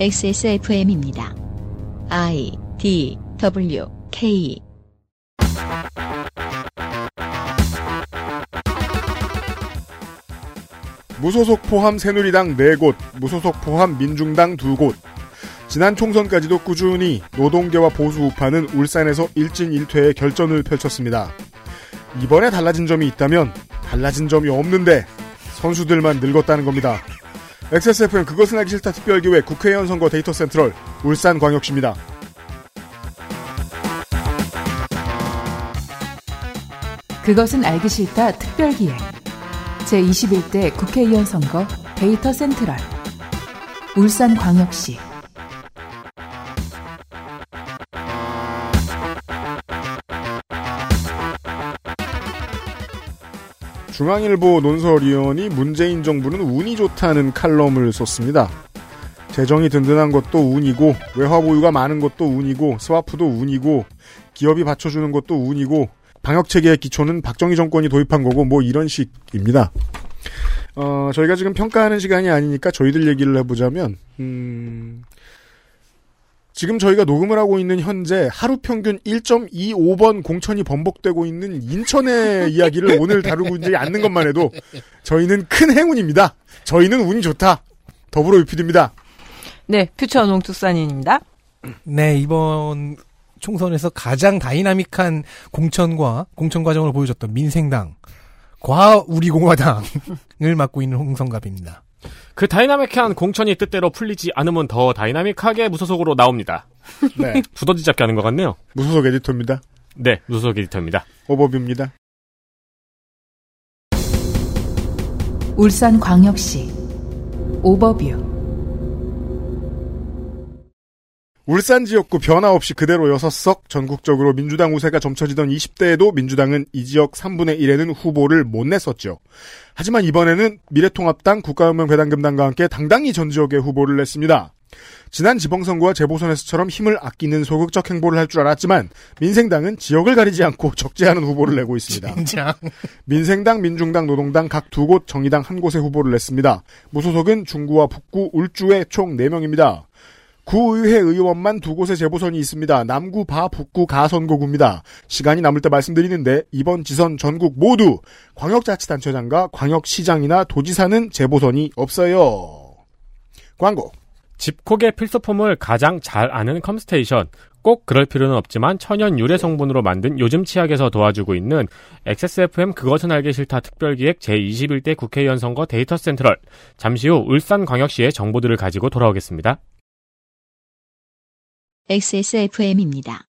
XSFM입니다. I D W K 무소속 포함 새누리당 4곳, 무소속 포함 민중당 2곳. 지난 총선까지도 꾸준히 노동계와 보수 우파는 울산에서 일진 일퇴의 결전을 펼쳤습니다. 이번에 달라진 점이 있다면 달라진 점이 없는데 선수들만 늙었다는 겁니다. XSFM 그것은 알기 싫다 특별기획 국회의원 선거 데이터 센트럴 울산광역시입니다. 그것은 알기 싫다 특별기획 제21대 국회의원 선거 데이터 센트럴. 울산광역시 중앙일보 논설위원이 문재인 정부는 운이 좋다는 칼럼을 썼습니다. 재정이 든든한 것도 운이고 외화 보유가 많은 것도 운이고 스와프도 운이고 기업이 받쳐주는 것도 운이고 방역 체계의 기초는 박정희 정권이 도입한 거고 뭐 이런 식입니다. 어, 저희가 지금 평가하는 시간이 아니니까 저희들 얘기를 해보자면 음, 지금 저희가 녹음을 하고 있는 현재 하루 평균 1.25번 공천이 번복되고 있는 인천의 이야기를 오늘 다루고 있지 않는 것만 해도 저희는 큰 행운입니다. 저희는 운이 좋다. 더불어 유PD입니다. 네, 퓨처 농축산인입니다. 네, 이번 총선에서 가장 다이나믹한 공천과 공천 과정을 보여줬던 민생당, 과 우리공화당을 맡고 있는 홍성갑입니다. 그 다이나믹한 공천이 뜻대로 풀리지 않으면 더 다이나믹하게 무소속으로 나옵니다. 네. 두더지 잡기 하는 것 같네요. 무소속 에디터입니다. 네, 무소속 에디터입니다. 오버뷰입니다. 울산광역시 오버뷰 울산 지역구 변화 없이 그대로 6석 전국적으로 민주당 우세가 점쳐지던 20대에도 민주당은 이 지역 3분의 1에는 후보를 못 냈었죠. 하지만 이번에는 미래통합당 국가연맹배당금당과 함께 당당히 전 지역에 후보를 냈습니다. 지난 지방선거와 재보선에서처럼 힘을 아끼는 소극적 행보를 할 줄 알았지만 민생당은 지역을 가리지 않고 적지 않은 후보를 내고 있습니다. 진짜. 민생당, 민중당, 노동당 각 두 곳, 정의당 한 곳에 후보를 냈습니다. 무소속은 중구와 북구, 울주에 총 4명입니다. 구의회 의원만 두 곳의 재보선이 있습니다. 남구, 바, 북구, 가 선거구입니다. 시간이 남을 때 말씀드리는데 이번 지선 전국 모두 광역자치단체장과 광역시장이나 도지사는 재보선이 없어요. 광고. 집콕의 필수품을 가장 잘 아는 컴스테이션. 꼭 그럴 필요는 없지만 천연 유래 성분으로 만든 요즘 치약에서 도와주고 있는 XSFM 그것은 알기 싫다 특별기획 제21대 국회의원 선거 데이터 central. 잠시 후 울산광역시의 정보들을 가지고 돌아오겠습니다. XSFM입니다.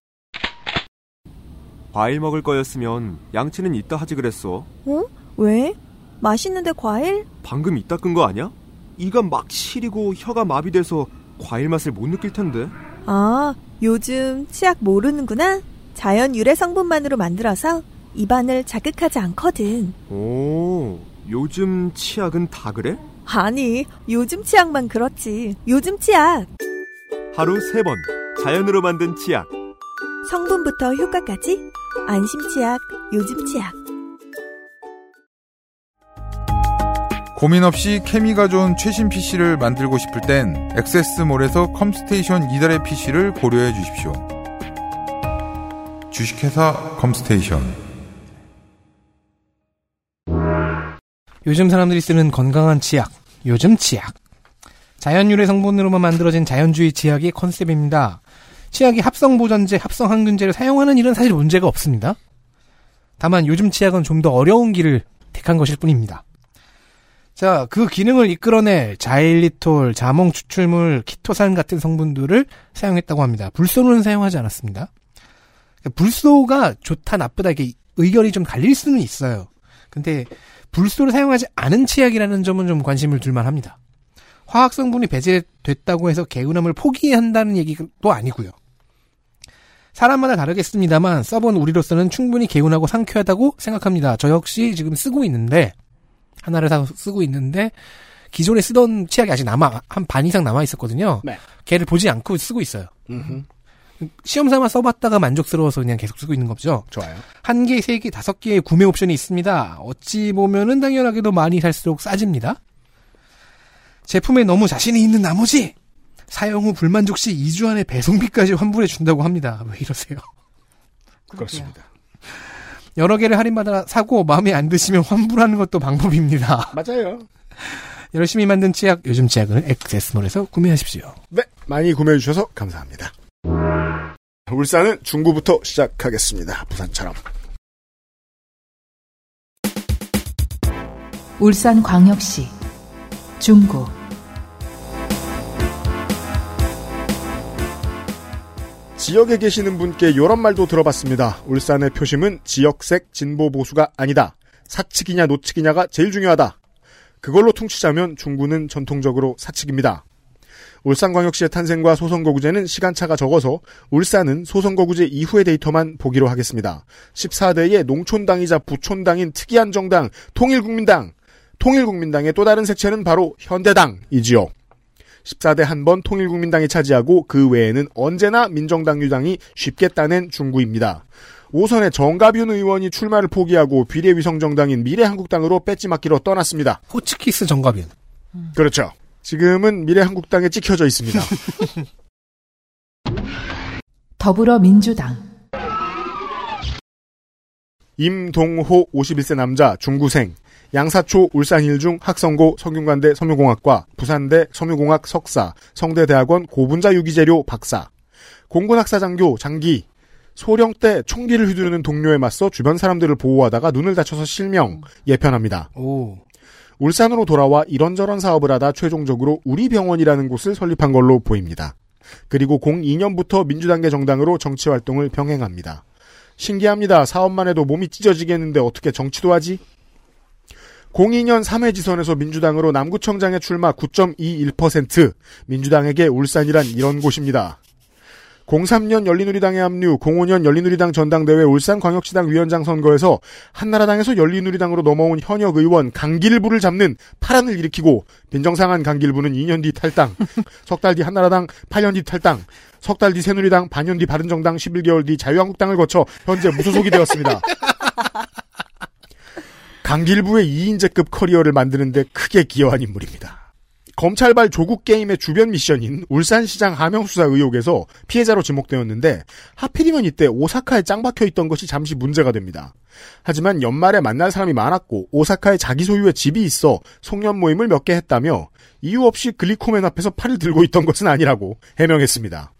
과일 먹을 거였으면 양치는 이따 하지 그랬어. 어? 왜? 맛있는데 과일? 방금 이따 끈 거 아니야? 이가 막 시리고 혀가 마비돼서 과일 맛을 못 느낄 텐데. 아, 요즘 치약 모르는구나? 자연 유래 성분만으로 만들어서 입안을 자극하지 않거든. 오, 요즘 치약은 다 그래? 아니, 요즘 치약만 그렇지. 요즘 치약. 하루 세번 자연으로 만든 치약. 성분부터 효과까지 안심 치약, 요즘 치약. 고민 없이 케미가 좋은 최신 PC를 만들고 싶을 땐 XS몰에서 컴스테이션 이달의 PC를 고려해 주십시오. 주식회사 컴스테이션 요즘 사람들이 쓰는 건강한 치약, 요즘 치약. 자연 유래 성분으로만 만들어진 자연주의 치약이 컨셉입니다. 치약이 합성 보존제, 합성 항균제를 사용하는 일은 사실 문제가 없습니다. 다만 요즘 치약은 좀 더 어려운 길을 택한 것일 뿐입니다. 자, 그 기능을 이끌어낼 자일리톨, 자몽 추출물, 키토산 같은 성분들을 사용했다고 합니다. 불소는 사용하지 않았습니다. 불소가 좋다, 나쁘다, 이게 의견이 좀 갈릴 수는 있어요. 근데 불소를 사용하지 않은 치약이라는 점은 좀 관심을 둘만 합니다. 화학 성분이 배제됐다고 해서 개운함을 포기한다는 얘기도 아니고요. 사람마다 다르겠습니다만 써본 우리로서는 충분히 개운하고 상쾌하다고 생각합니다. 저 역시 지금 쓰고 있는데 하나를 사서 쓰고 있는데 기존에 쓰던 치약이 아직 남아 한 반 이상 남아 있었거든요. 네. 걔를 보지 않고 쓰고 있어요. 음흠. 시험 삼아 써봤다가 만족스러워서 그냥 계속 쓰고 있는 거죠. 좋아요. 한 개, 세 개, 다섯 개의 구매 옵션이 있습니다. 어찌 보면은 당연하게도 많이 살수록 싸집니다. 제품에 너무 자신이 있는 나머지 사용 후 불만족 시 2주 안에 배송비까지 환불해 준다고 합니다. 왜 이러세요? 그렇습니다. 여러 개를 할인받아 사고 마음에 안 드시면 환불하는 것도 방법입니다. 맞아요. 열심히 만든 치약, 요즘 치약은 액세스몰에서 구매하십시오. 네, 많이 구매해 주셔서 감사합니다. 울산은 중구부터 시작하겠습니다. 부산처럼. 울산광역시 중구 지역에 계시는 분께 이런 말도 들어봤습니다. 울산의 표심은 지역색 진보 보수가 아니다. 사측이냐 노측이냐가 제일 중요하다. 그걸로 퉁치자면 중구는 전통적으로 사측입니다. 울산광역시의 탄생과 소선거구제는 시간차가 적어서 울산은 소선거구제 이후의 데이터만 보기로 하겠습니다. 14대의 농촌당이자 부촌당인 특이한 정당 통일국민당. 통일국민당의 또 다른 색채는 바로 현대당이지요. 14대 한 번 통일국민당이 차지하고 그 외에는 언제나 민정당 유당이 쉽게 따낸 중구입니다. 5선의 정가균 의원이 출마를 포기하고 비례위성정당인 미래한국당으로 배지 맡기로 떠났습니다. 호치키스 정가빈. 그렇죠. 지금은 미래한국당에 찍혀져 있습니다. 더불어민주당 임동호 51세 남자 중구생 양사초 울산 일중 학성고 성균관대 섬유공학과 부산대 섬유공학 석사 성대대학원 고분자 유기재료 박사 공군학사장교 장기 소령 때 총기를 휘두르는 동료에 맞서 주변 사람들을 보호하다가 눈을 다쳐서 실명 예편합니다. 오. 울산으로 돌아와 이런저런 사업을 하다 최종적으로 우리 병원이라는 곳을 설립한 걸로 보입니다. 그리고 02년부터 민주당계 정당으로 정치 활동을 병행합니다. 신기합니다. 사업만 해도 몸이 찢어지겠는데 어떻게 정치도 하지? 02년 3회 지선에서 민주당으로 남구청장에 출마 9.21%. 민주당에게 울산이란 이런 곳입니다. 03년 열린우리당에 합류, 05년 열린우리당 전당대회 울산광역시당 위원장 선거에서 한나라당에서 열린우리당으로 넘어온 현역 의원 강길부를 잡는 파란을 일으키고 빈정상한 강길부는 2년 뒤 탈당, 석 달 뒤 한나라당, 8년 뒤 탈당, 석 달 뒤 새누리당, 반년 뒤 바른정당, 11개월 뒤 자유한국당을 거쳐 현재 무소속이 되었습니다. 강길부의 2인제급 커리어를 만드는데 크게 기여한 인물입니다. 검찰발 조국 게임의 주변 미션인 울산시장 하명수사 의혹에서 피해자로 지목되었는데 하필이면 이때 오사카에 짱 박혀 있던 것이 잠시 문제가 됩니다. 하지만 연말에 만날 사람이 많았고 오사카에 자기 소유의 집이 있어 송년 모임을 몇 개 했다며 이유 없이 글리코맨 앞에서 팔을 들고 있던 것은 아니라고 해명했습니다.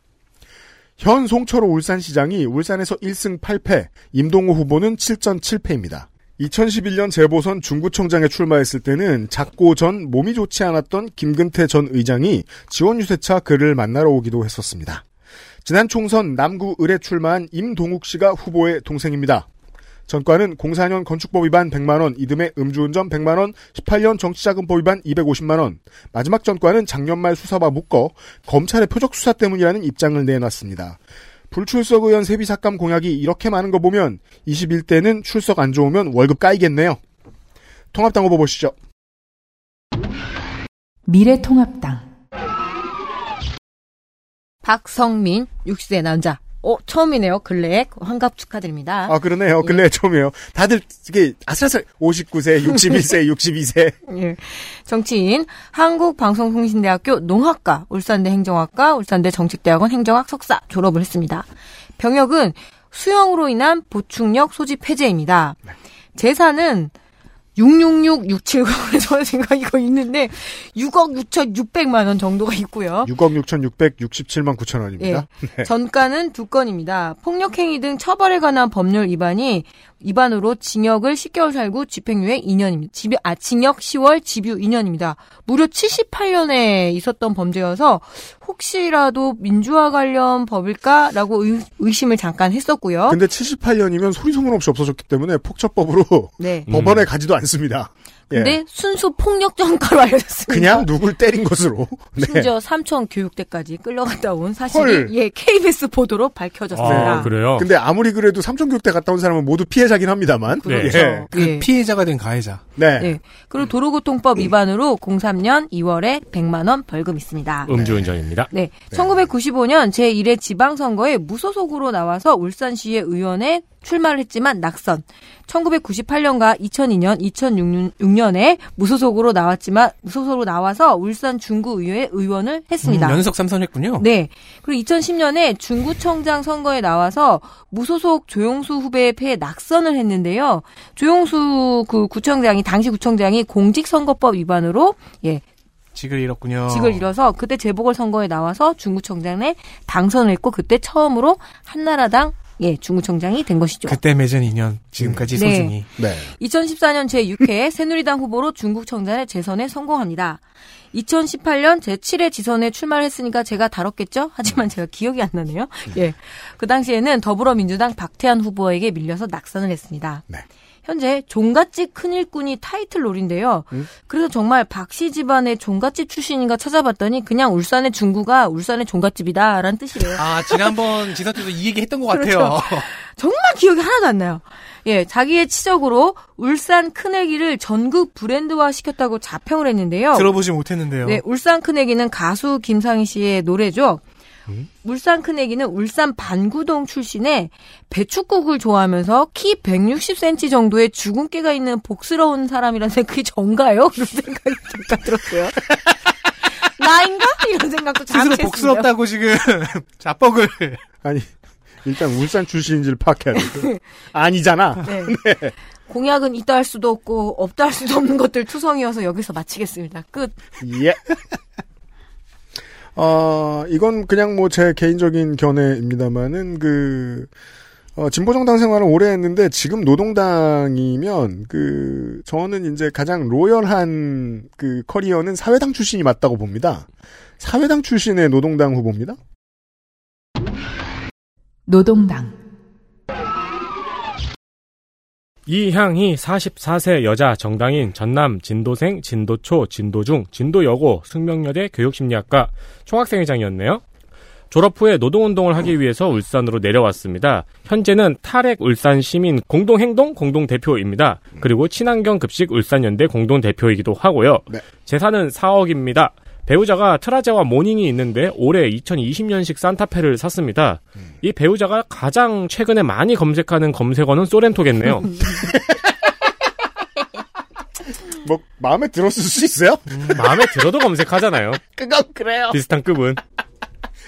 현 송철호 울산시장이 울산에서 1승 8패, 임동호 후보는 7전 7패입니다. 2011년 재보선 중구청장에 출마했을 때는 작고 전 몸이 좋지 않았던 김근태 전 의장이 지원 유세차 그를 만나러 오기도 했었습니다. 지난 총선 남구 을에 출마한 임동욱 씨가 후보의 동생입니다. 전과는 04년 건축법 위반 100만원, 이듬해 음주운전 100만원, 18년 정치자금법 위반 250만원, 마지막 전과는 작년 말 수사와 묶어 검찰의 표적 수사 때문이라는 입장을 내놨습니다. 불출석 의원 세비 삭감 공약이 이렇게 많은 거 보면 21대는 출석 안 좋으면 월급 까이겠네요. 통합당 후보 보시죠. 미래통합당 박성민 60세 남자. 어, 처음이네요. 근래에 환갑 축하드립니다. 아 그러네요. 근래 예. 처음이에요. 다들 이게 아슬아슬 59세, 61세, 62세. 예. 정치인 한국방송통신대학교 농학과, 울산대 행정학과, 울산대 정책대학원 행정학 석사 졸업을 했습니다. 병역은 수영으로 인한 보충력 소집 해제입니다. 네. 재산은 666670에서 생각 이거 있는데 6억 6,600만 원 정도가 있고요. 6억 6,667만 9천 원입니다. 예. 전가는 두 건입니다. 폭력행위 등 처벌에 관한 법률 위반이 위반으로 징역을 10개월 살고 집행유예 2년입니다. 집유, 아, 징역 10월 집유 2년입니다. 무려 78년에 있었던 범죄여서 혹시라도 민주화 관련 법일까라고 의, 의심을 잠깐 했었고요. 근데 78년이면 소리 소문 없이 없어졌기 때문에 폭처법으로 네. 법원에 가지도 않습니다. 예. 근데 순수 폭력 전과로 알려졌습니다. 그냥 누굴 때린 것으로. 네. 심지어 삼천 교육대까지 끌려갔다 온 사실이 헐. 예 KBS 보도로 밝혀졌습니다. 아, 그래요? 근데 아무리 그래도 삼천 교육대 갔다 온 사람은 모두 피해자긴 합니다만. 그렇죠. 예. 그 예. 피해자가 된 가해자. 네. 네. 그리고 도로교통법 위반으로 03년 2월에 100만 원 벌금 있습니다. 음주운전입니다. 네. 1995년 제1회 지방선거에 무소속으로 나와서 울산시의 의원에 출마를 했지만 낙선. 1998년과 2002년, 2006년에 무소속으로 나왔지만 무소속으로 나와서 울산 중구의회 의원을 했습니다. 음, 연속 삼선했군요. 네. 그리고 2010년에 중구청장 선거에 나와서 무소속 조용수 후배에 패해 낙선을 했는데요. 조용수 그 구청장이 당시 구청장이 공직선거법 위반으로 예 직을 잃었군요. 직을 잃어서 그때 재보궐 선거에 나와서 중구청장에 당선을 했고 그때 처음으로 한나라당 예 중구청장이 된 것이죠. 그때 맺은 인연 지금까지 네. 소중히. 네. 2014년 제6회 새누리당 후보로 중국청장에 재선에 성공합니다. 2018년 제7회 지선에 출마를 했으니까 제가 다뤘겠죠? 하지만 제가 기억이 안 나네요. 예. 그 당시에는 더불어민주당 박태환 후보에게 밀려서 낙선을 했습니다. 네. 현재 종갓집 큰일꾼이 타이틀롤인데요. 그래서 정말 박씨 집안의 종갓집 출신인가 찾아봤더니 그냥 울산의 중구가 울산의 종갓집이다라는 뜻이래요. 아 지난번 지선 때도 이 얘기 했던 것 그렇죠. 같아요. 정말 기억이 하나도 안 나요. 예, 자기의 치적으로 울산 큰애기를 전국 브랜드화 시켰다고 자평을 했는데요. 들어보지 못했는데요. 네, 울산 큰애기는 가수 김상희 씨의 노래죠. 울산 큰애기는 울산 반구동 출신의 배축국을 좋아하면서 키 160cm 정도의 주근깨가 있는 복스러운 사람이라는 생각이 정가요? 그런 생각이 잠깐 들었어요. 나인가? 이런 생각도 스스로 잠시 했습니다. 복스럽다고 지금 자뻑을. 아니 일단 울산 출신인지를 파악해야 돼. 아니잖아. 네. 공약은 있다 할 수도 없고 없다 할 수도 없는 것들 투성이어서 여기서 마치겠습니다. 끝. 예. 어, 이건 그냥 뭐 제 개인적인 견해입니다만은 그, 어, 진보정당 생활을 오래 했는데 지금 노동당이면 그, 저는 이제 가장 로열한 그 커리어는 사회당 출신이 맞다고 봅니다. 사회당 출신의 노동당 후보입니다. 노동당, 이향희 44세 여자 정당인 전남 진도생, 진도초, 진도중, 진도여고 승명여대 교육심리학과 총학생회장이었네요. 졸업 후에 노동운동을 하기 위해서 울산으로 내려왔습니다. 현재는 탈핵 울산 시민 공동행동 공동대표입니다. 그리고 친환경 급식 울산연대 공동대표이기도 하고요. 네. 재산은 4억입니다. 배우자가 트라제와 모닝이 있는데 올해 2020년식 산타페를 샀습니다. 이 배우자가 가장 최근에 많이 검색하는 검색어는 소렌토겠네요. 뭐, 마음에 들었을 수 있어요? 마음에 들어도 검색하잖아요. 그건 그래요. 비슷한 급은.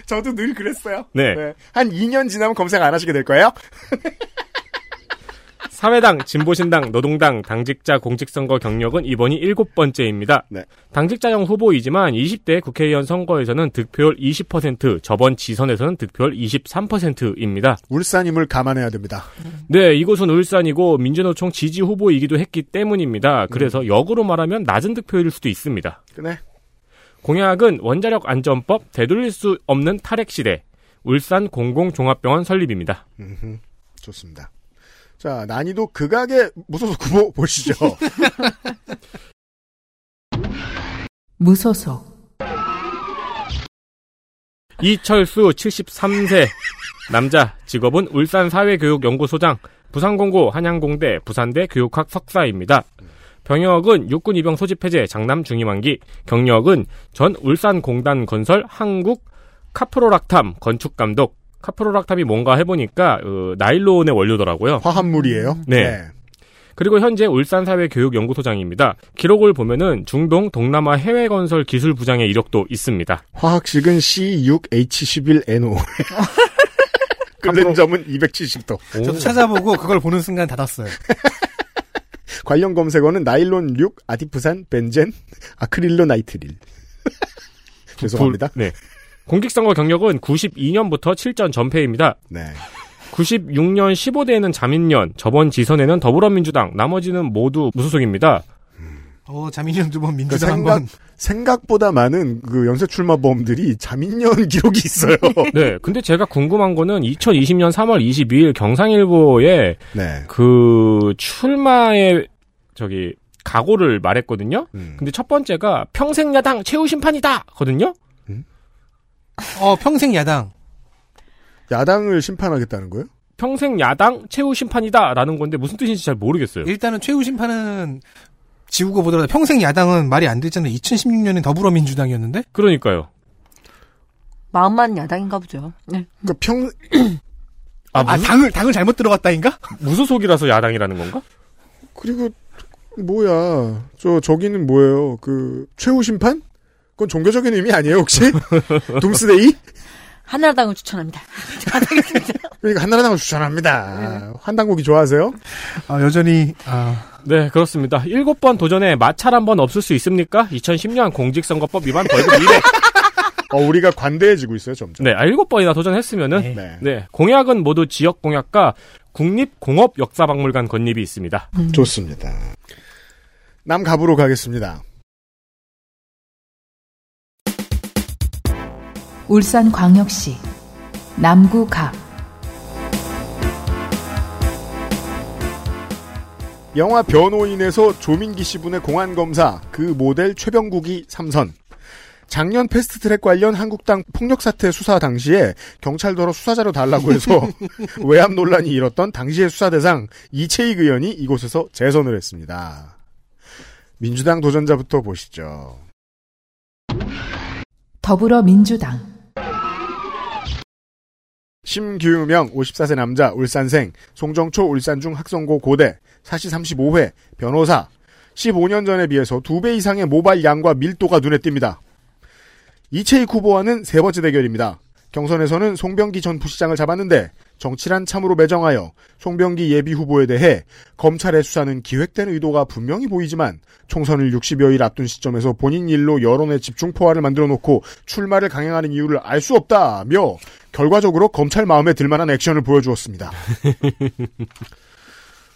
저도 늘 그랬어요. 네. 한 2년 지나면 검색 안 하시게 될 거예요? 사회당, 진보신당, 노동당, 당직자 공직선거 경력은 이번이 일곱 번째입니다. 네. 당직자형 후보이지만 20대 국회의원 선거에서는 득표율 20%, 저번 지선에서는 득표율 23%입니다. 울산임을 감안해야 됩니다. 네, 이곳은 울산이고 민주노총 지지 후보이기도 했기 때문입니다. 그래서 역으로 말하면 낮은 득표율일 수도 있습니다. 네. 공약은 원자력 안전법, 되돌릴 수 없는 탈핵 시대, 울산 공공종합병원 설립입니다. 음흠, 좋습니다. 자, 난이도 극악의 무소속 후보 보시죠. 무소속, 이철수 73세 남자 직업은 울산 사회교육연구소장 부산공고 한양공대 부산대 교육학 석사입니다. 병역은 육군 입영 소집 해제 장남 중임환기 경력은 전 울산공단 건설 한국 카프로락탐 건축감독 카프로락탐이 뭔가 해보니까 어, 나일론의 원료더라고요. 화합물이에요. 네. 그리고 현재 울산사회교육연구소장입니다. 기록을 보면은 중동, 동남아 해외건설 기술부장의 이력도 있습니다. 화학식은 C6H11NO. 끓는 점은 270도. 저도 찾아보고 그걸 보는 순간 닫았어요. 관련 검색어는 나일론 6, 아디프산, 벤젠, 아크릴로 나이트릴. 죄송합니다. 네. 공직선거 경력은 92년부터 7전 전패입니다. 네. 96년 15대에는 자민련, 저번 지선에는 더불어민주당, 나머지는 모두 무소속입니다. 어, 자민련 두 번, 그러니까 민주당 한 생각, 번. 생각보다 많은 그 연쇄 출마범들이 자민련 기록이 있어요. 네, 근데 제가 궁금한 거는 2020년 3월 22일 경상일보에 네. 그 출마의 저기 각오를 말했거든요. 음. 근데 첫 번째가 평생 야당 최후 심판이다 거든요. 어, 평생 야당. 야당을 심판하겠다는 거예요? 평생 야당 최후 심판이다라는 건데 무슨 뜻인지 잘 모르겠어요. 일단은 최후 심판은 지우고 보더라도 평생 야당은 말이 안 되잖아요. 2016년엔 더불어민주당이었는데? 그러니까요. 마음만 야당인가 보죠. 네. 그러니까 평 아, 아, 무, 당을 당을 잘못 들어갔다인가? 무소속이라서 야당이라는 건가? 그리고 뭐야 저 저기는 뭐예요 그 최후 심판? 그건 종교적인 의미 아니에요 혹시? 둠스데이? 한나라당을 추천합니다. 그러니까 한나라당을 추천합니다. 한당국이 좋아하세요? 아, 여전히 아, 네, 그렇습니다. 일곱 번 도전에 마찰 한 번 없을 수 있습니까? 2010년 공직선거법 위반 벌금 2회. 어, 우리가 관대해지고 있어요 점점. 네, 아, 일곱 번이나 도전했으면은 네. 네. 네, 공약은 모두 지역 공약과 국립공업역사박물관 건립이 있습니다. 좋습니다. 남갑으로 가겠습니다. 울산광역시 남구갑 영화 변호인에서 조민기 씨 분의 공안 검사 그 모델 최병국이 삼선. 작년 패스트트랙 관련 한국당 폭력 사태 수사 당시에 경찰더러 수사자료 달라고 해서 외압 논란이 일었던 당시의 수사 대상 이채익 의원이 이곳에서 재선을 했습니다. 민주당 도전자부터 보시죠. 더불어민주당 심규명 54세 남자 울산생 송정초 울산중 학성고 고대 사시 35회 변호사 15년 전에 비해서 2배 이상의 모발 양과 밀도가 눈에 띕니다. 이채익 후보와는 세 번째 대결입니다. 경선에서는 송병기 전 부시장을 잡았는데 정치란 참으로 매정하여 송병기 예비 후보에 대해 검찰의 수사는 기획된 의도가 분명히 보이지만 총선을 60여일 앞둔 시점에서 본인 일로 여론의 집중 포화를 만들어 놓고 출마를 강행하는 이유를 알 수 없다며 결과적으로 검찰 마음에 들만한 액션을 보여주었습니다.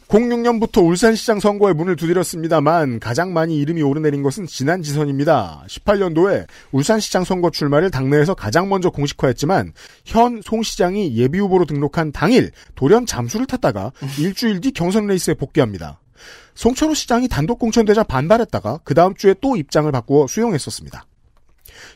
06년부터 울산시장 선거에 문을 두드렸습니다만 가장 많이 이름이 오르내린 것은 지난 지선입니다. 18년도에 울산시장 선거 출마를 당내에서 가장 먼저 공식화했지만 현 송 시장이 예비후보로 등록한 당일 돌연 잠수를 탔다가 일주일 뒤 경선 레이스에 복귀합니다. 송철호 시장이 단독 공천되자 반발했다가 그 다음 주에 또 입장을 바꾸어 수용했었습니다.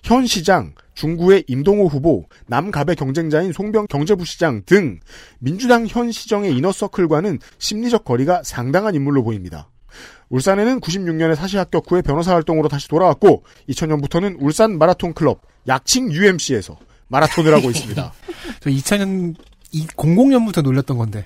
현 시장, 중구의 임동호 후보, 남갑의 경쟁자인 송병 경제부 시장 등 민주당 현 시정의 이너서클과는 심리적 거리가 상당한 인물로 보입니다. 울산에는 96년에 사시 합격 후에 변호사 활동으로 다시 돌아왔고 2000년부터는 울산 마라톤 클럽 약칭 UMC에서 마라톤을 하고 있습니다. 저 2000년 이 00년부터 놀렸던 건데.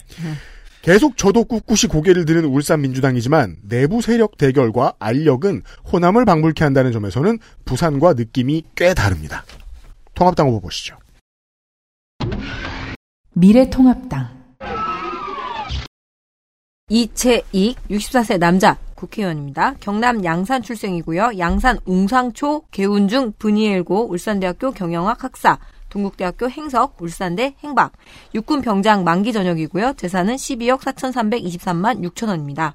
계속 저도 꿋꿋이 고개를 드는 울산 민주당이지만 내부 세력 대결과 알력은 호남을 방불케 한다는 점에서는 부산과 느낌이 꽤 다릅니다. 통합당 후보 보시죠. 미래통합당 이채익 64세 남자 국회의원입니다. 경남 양산 출생이고요. 양산 웅상초 개운중 분이엘고 울산대학교 경영학 학사 동국대학교 행석 울산대 행박 육군 병장 만기 전역이고요. 재산은 12억 4,323만 6천 원입니다.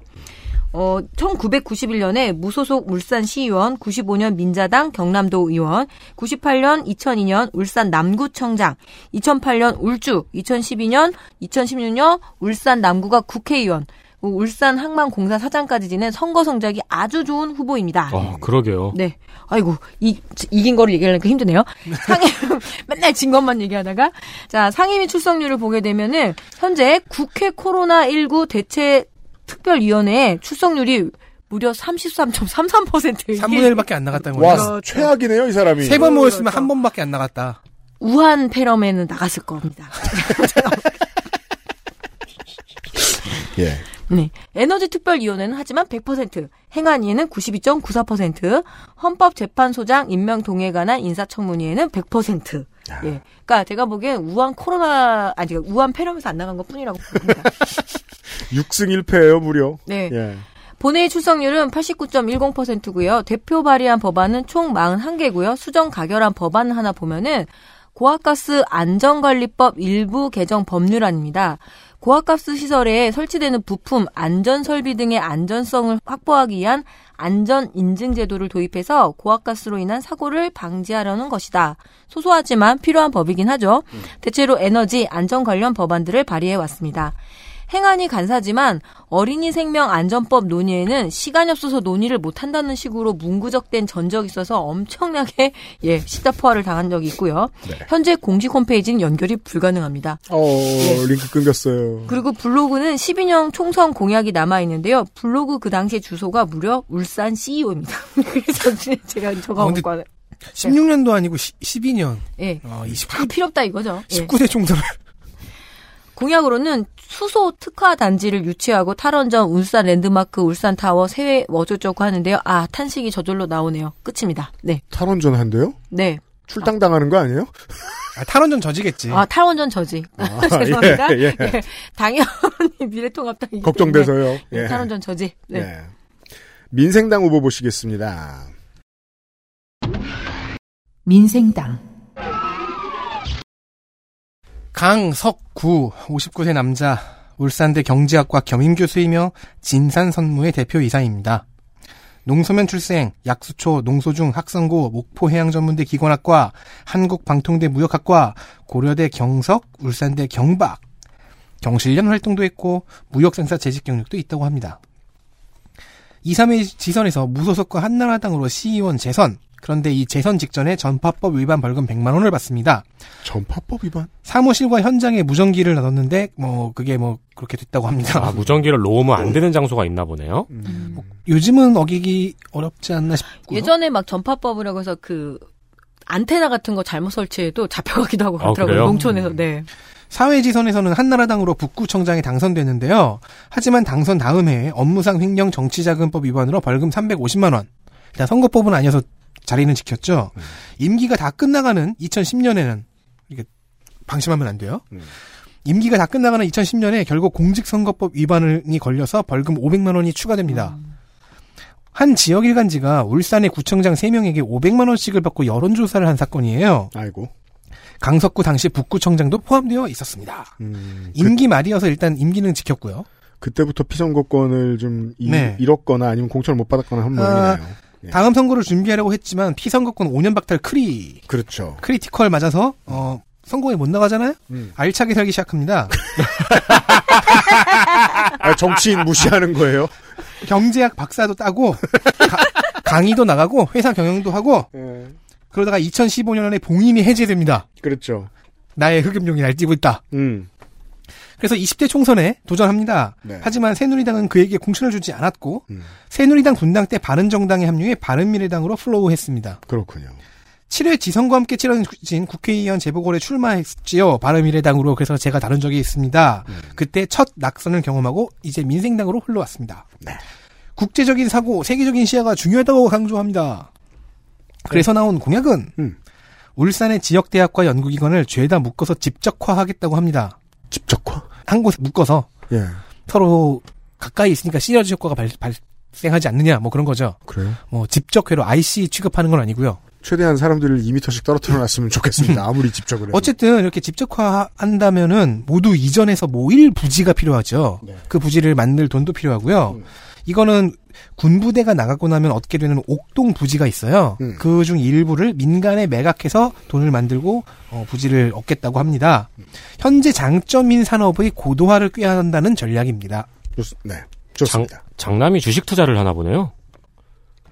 어, 1991년에 무소속 울산 시의원, 95년 민자당 경남도 의원, 98년, 2002년 울산 남구청장, 2008년 울주, 2012년, 2016년 울산 남구가 국회의원, 울산 항만공사 사장까지 지낸 선거 성적이 아주 좋은 후보입니다. 어, 그러게요. 네. 아이고, 이, 이긴 거를 얘기하려니까 힘드네요. 상임, 맨날 진 것만 얘기하다가. 자, 상임위 출석률을 보게 되면은, 현재 국회 코로나19 대체 특별위원회 출석률이 무려 33.33%. 3분의 1밖에 안 나갔다는 와, 거죠. 최악이네요, 이 사람이. 세 번 모였으면 한 번밖에 안 나갔다. 우한 패럼에는 나갔을 겁니다. 예. 네. 에너지 특별위원회는 하지만 100%, 행안위에는 92.94%, 헌법재판소장 임명 동의에 관한 인사청문회에는 100%. 예. 그러니까 제가 보기엔 우한 코로나 아니 그러니까 우한 패럼에서 안 나간 것 뿐이라고 봅니다. 6승 1패예요, 무려. 네. 예. 본회의 출석률은 89.10%고요. 대표 발의한 법안은 총 41개고요. 수정 가결한 법안 하나 보면은 고압가스 안전관리법 일부 개정 법률안입니다. 고압가스 시설에 설치되는 부품, 안전 설비 등의 안전성을 확보하기 위한 안전 인증 제도를 도입해서 고압가스로 인한 사고를 방지하려는 것이다. 소소하지만 필요한 법이긴 하죠. 대체로 에너지 안전 관련 법안들을 발의해 왔습니다. 행안위 간사지만 어린이 생명 안전법 논의에는 시간이 없어서 논의를 못 한다는 식으로 문구적된 전적이 있어서 엄청나게 예 시다포화를 당한 적이 있고요. 현재 공식 홈페이지는 연결이 불가능합니다. 어, 링크 끊겼어요. 그리고 블로그는 12년 총선 공약이 남아 있는데요. 블로그 그 당시에 주소가 무려 울산 CEO입니다. 그래서 제가 어, 갖고 와요. 16년도 아니고 12년. 예. 어, 20, 이 필요 없다 이거죠. 예. 19대 총선을. 공약으로는 수소 특화 단지를 유치하고 탈원전 울산 랜드마크 울산 타워 세회 어쩌고저쩌고 하는데요. 아 탄식이 저절로 나오네요. 끝입니다. 네. 탈원전 한대요? 네. 출당 당하는 거 아니에요? 아, 탈원전 저지겠지. 아 탈원전 저지. 아, 죄송합니다. 예, 예. 예, 당연히 미래통합당이 걱정돼서요. 네, 예. 탈원전 저지. 네. 네. 민생당 후보 보시겠습니다. 민생당, 강석구 59세 남자 울산대 경제학과 겸임교수이며 진산선무의 대표이사입니다. 농소면 출생, 약수초, 농소중, 학성고, 목포해양전문대 기관학과, 한국방통대 무역학과, 고려대 경석, 울산대 경박, 경실련 활동도 했고 무역상사 재직 경력도 있다고 합니다. 2, 3회 지선에서 무소속과 한나라당으로 시의원 재선, 그런데 이 재선 직전에 전파법 위반 벌금 100만 원을 받습니다. 전파법 위반? 사무실과 현장에 무전기를 놔뒀는데 뭐 그게 뭐 그렇게 됐다고 합니다. 아, 무전기를 놓으면 안 되는 장소가 있나 보네요. 음. 요즘은 어기기 어렵지 않나 싶고요. 예전에 막 전파법이라고 해서 그 안테나 같은 거 잘못 설치해도 잡혀가기도 하고 아, 그렇더라고요. 그래요? 농촌에서. 네. 사회지선에서는 한나라당으로 북구청장에 당선됐는데요. 하지만 당선 다음 해에 업무상 횡령 정치자금법 위반으로 벌금 350만 원. 일단 선거법은 아니어서 자리는 지켰죠. 음. 임기가 다 끝나가는 2010년에는 이게 방심하면 안 돼요. 음. 임기가 다 끝나가는 2010년에 결국 공직선거법 위반이 걸려서 벌금 500만 원이 추가됩니다. 한 지역 일간지가 울산의 구청장 3명에게 500만 원씩을 받고 여론조사를 한 사건이에요. 아이고. 강석구 당시 북구청장도 포함되어 있었습니다. 음, 그, 임기 말이어서 일단 임기는 지켰고요. 그때부터 피선거권을 좀 이- 네. 잃었거나 아니면 공천을 못 받았거나 한 아, 모양이네요. 예. 다음 선거를 준비하려고 했지만 피선거권 5년 박탈 크리 그렇죠. critical 맞아서 어 선거에 못 나가잖아요. 음. 알차게 살기 시작합니다. 아, 정치인 무시하는 거예요? 경제학 박사도 따고 가- 강의도 나가고 회사 경영도 하고 예. 그러다가 2015년에 봉인이 해제됩니다. 그렇죠. 나의 흑염룡이 날뛰고 있다. 음. 그래서 20대 총선에 도전합니다. 네. 하지만 새누리당은 그에게 공천을 주지 않았고 음. 새누리당 분당 때 바른정당에 합류해 바른미래당으로 플로우했습니다. 그렇군요. 7회 지선과 함께 치러진 국회의원 재보궐에 출마했지요. 바른미래당으로. 그래서 제가 다룬 적이 있습니다. 음. 그때 첫 낙선을 경험하고 이제 민생당으로 흘러왔습니다. 네. 국제적인 사고, 세계적인 시야가 중요하다고 강조합니다. 그래서 나온 공약은 음. 울산의 지역 대학과 연구기관을 죄다 묶어서 집적화하겠다고 합니다. 집적화? 한 곳에 묶어서 예. 서로 가까이 있으니까 시너지 효과가 발, 발생하지 않느냐 뭐 그런 거죠. 그래요? 뭐 집적회로 IC 취급하는 건 아니고요. 최대한 사람들을 2미터씩 떨어뜨려 놨으면 좋겠습니다. 아무리 집적을 해도. 어쨌든 이렇게 집적화한다면은 모두 이전에서 모일 부지가 필요하죠. 네. 그 부지를 만들 돈도 필요하고요. 음. 이거는 군부대가 나가고 나면 얻게 되는 옥동 부지가 있어요. 음. 그중 일부를 민간에 매각해서 돈을 만들고 어, 부지를 얻겠다고 합니다. 현재 장점인 산업의 고도화를 꾀한다는 전략입니다. 좋, 네. 좋습니다. 장남이 주식 투자를 하나 보네요.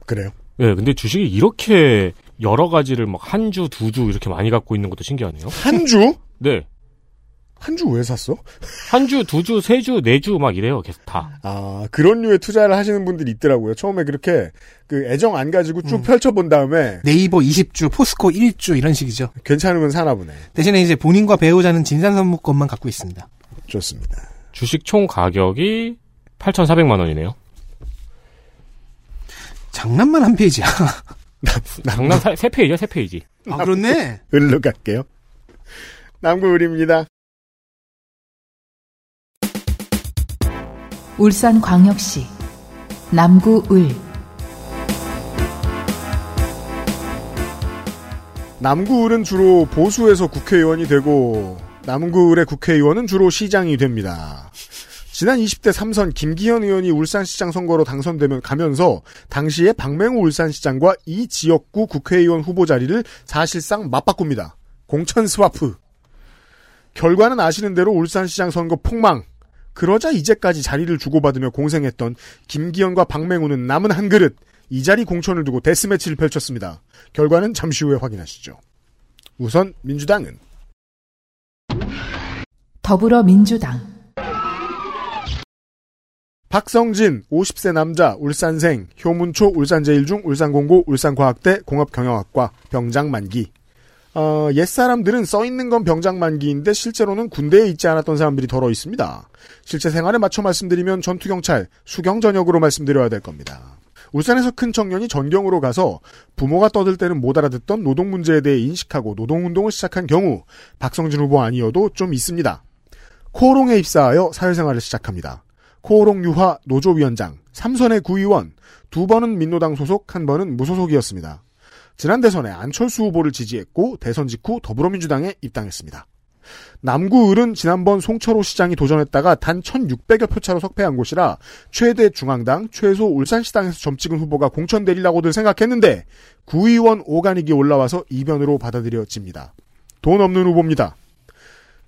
그래요. 예, 근데 주식이 이렇게 여러 가지를 막 한 주, 두 주 이렇게 많이 갖고 있는 것도 신기하네요. 한 주? 네. 한 주 왜 샀어? 한 주, 두 주, 세 주, 네 주 막 이래요. 계속 다. 아, 그런 류의 투자를 하시는 분들이 있더라고요. 처음에 그렇게 그 애정 안 가지고 쭉 음. 펼쳐본 다음에 네이버 20주, 포스코 1주 이런 식이죠. 괜찮으면 사나 보네. 대신에 이제 본인과 배우자는 진산선무권만 갖고 있습니다. 좋습니다. 주식 총 가격이 8,400만 원이네요. 장난만 한 페이지야. 장남 사- 세 페이지야, 세 페이지. 아, 그렇네. 을로 갈게요. 남구을입니다. 울산광역시 남구을 남구을은 주로 보수에서 국회의원이 되고 남구을의 국회의원은 주로 시장이 됩니다. 지난 20대 3선 김기현 의원이 울산시장 선거로 당선되면 가면서 당시에 박맹우 울산시장과 이 지역구 국회의원 후보 자리를 사실상 맞바꿉니다. 공천 스와프. 결과는 아시는 대로 울산시장 선거 폭망. 그러자 이제까지 자리를 주고받으며 공생했던 김기현과 박맹우는 남은 한 그릇 이 자리 공천을 두고 데스매치를 펼쳤습니다. 결과는 잠시 후에 확인하시죠. 우선 민주당은 더불어민주당 박성진 50세 남자 울산생 효문초 울산제일중 울산공고 울산과학대 공업경영학과 병장 만기 어, 옛사람들은 써있는 건 병장만기인데 실제로는 군대에 있지 않았던 사람들이 덜어 있습니다. 실제 생활에 맞춰 말씀드리면 전투경찰, 수경전역으로 말씀드려야 될 겁니다. 울산에서 큰 청년이 전경으로 가서 부모가 떠들 때는 못 알아듣던 노동 문제에 대해 인식하고 노동운동을 시작한 경우 박성진 후보 아니어도 좀 있습니다. 코오롱에 입사하여 사회생활을 시작합니다. 코오롱 유화 노조위원장, 삼선의 구의원, 두 번은 민노당 소속, 한 번은 무소속이었습니다. 지난 대선에 안철수 후보를 지지했고 대선 직후 더불어민주당에 입당했습니다. 남구을은 지난번 송철호 시장이 도전했다가 단 1600여 표 차로 석패한 곳이라 최대 중앙당, 최소 울산시당에서 점 찍은 후보가 공천되리라고들 생각했는데 구의원 오가닉이 올라와서 이변으로 받아들여집니다. 돈 없는 후보입니다.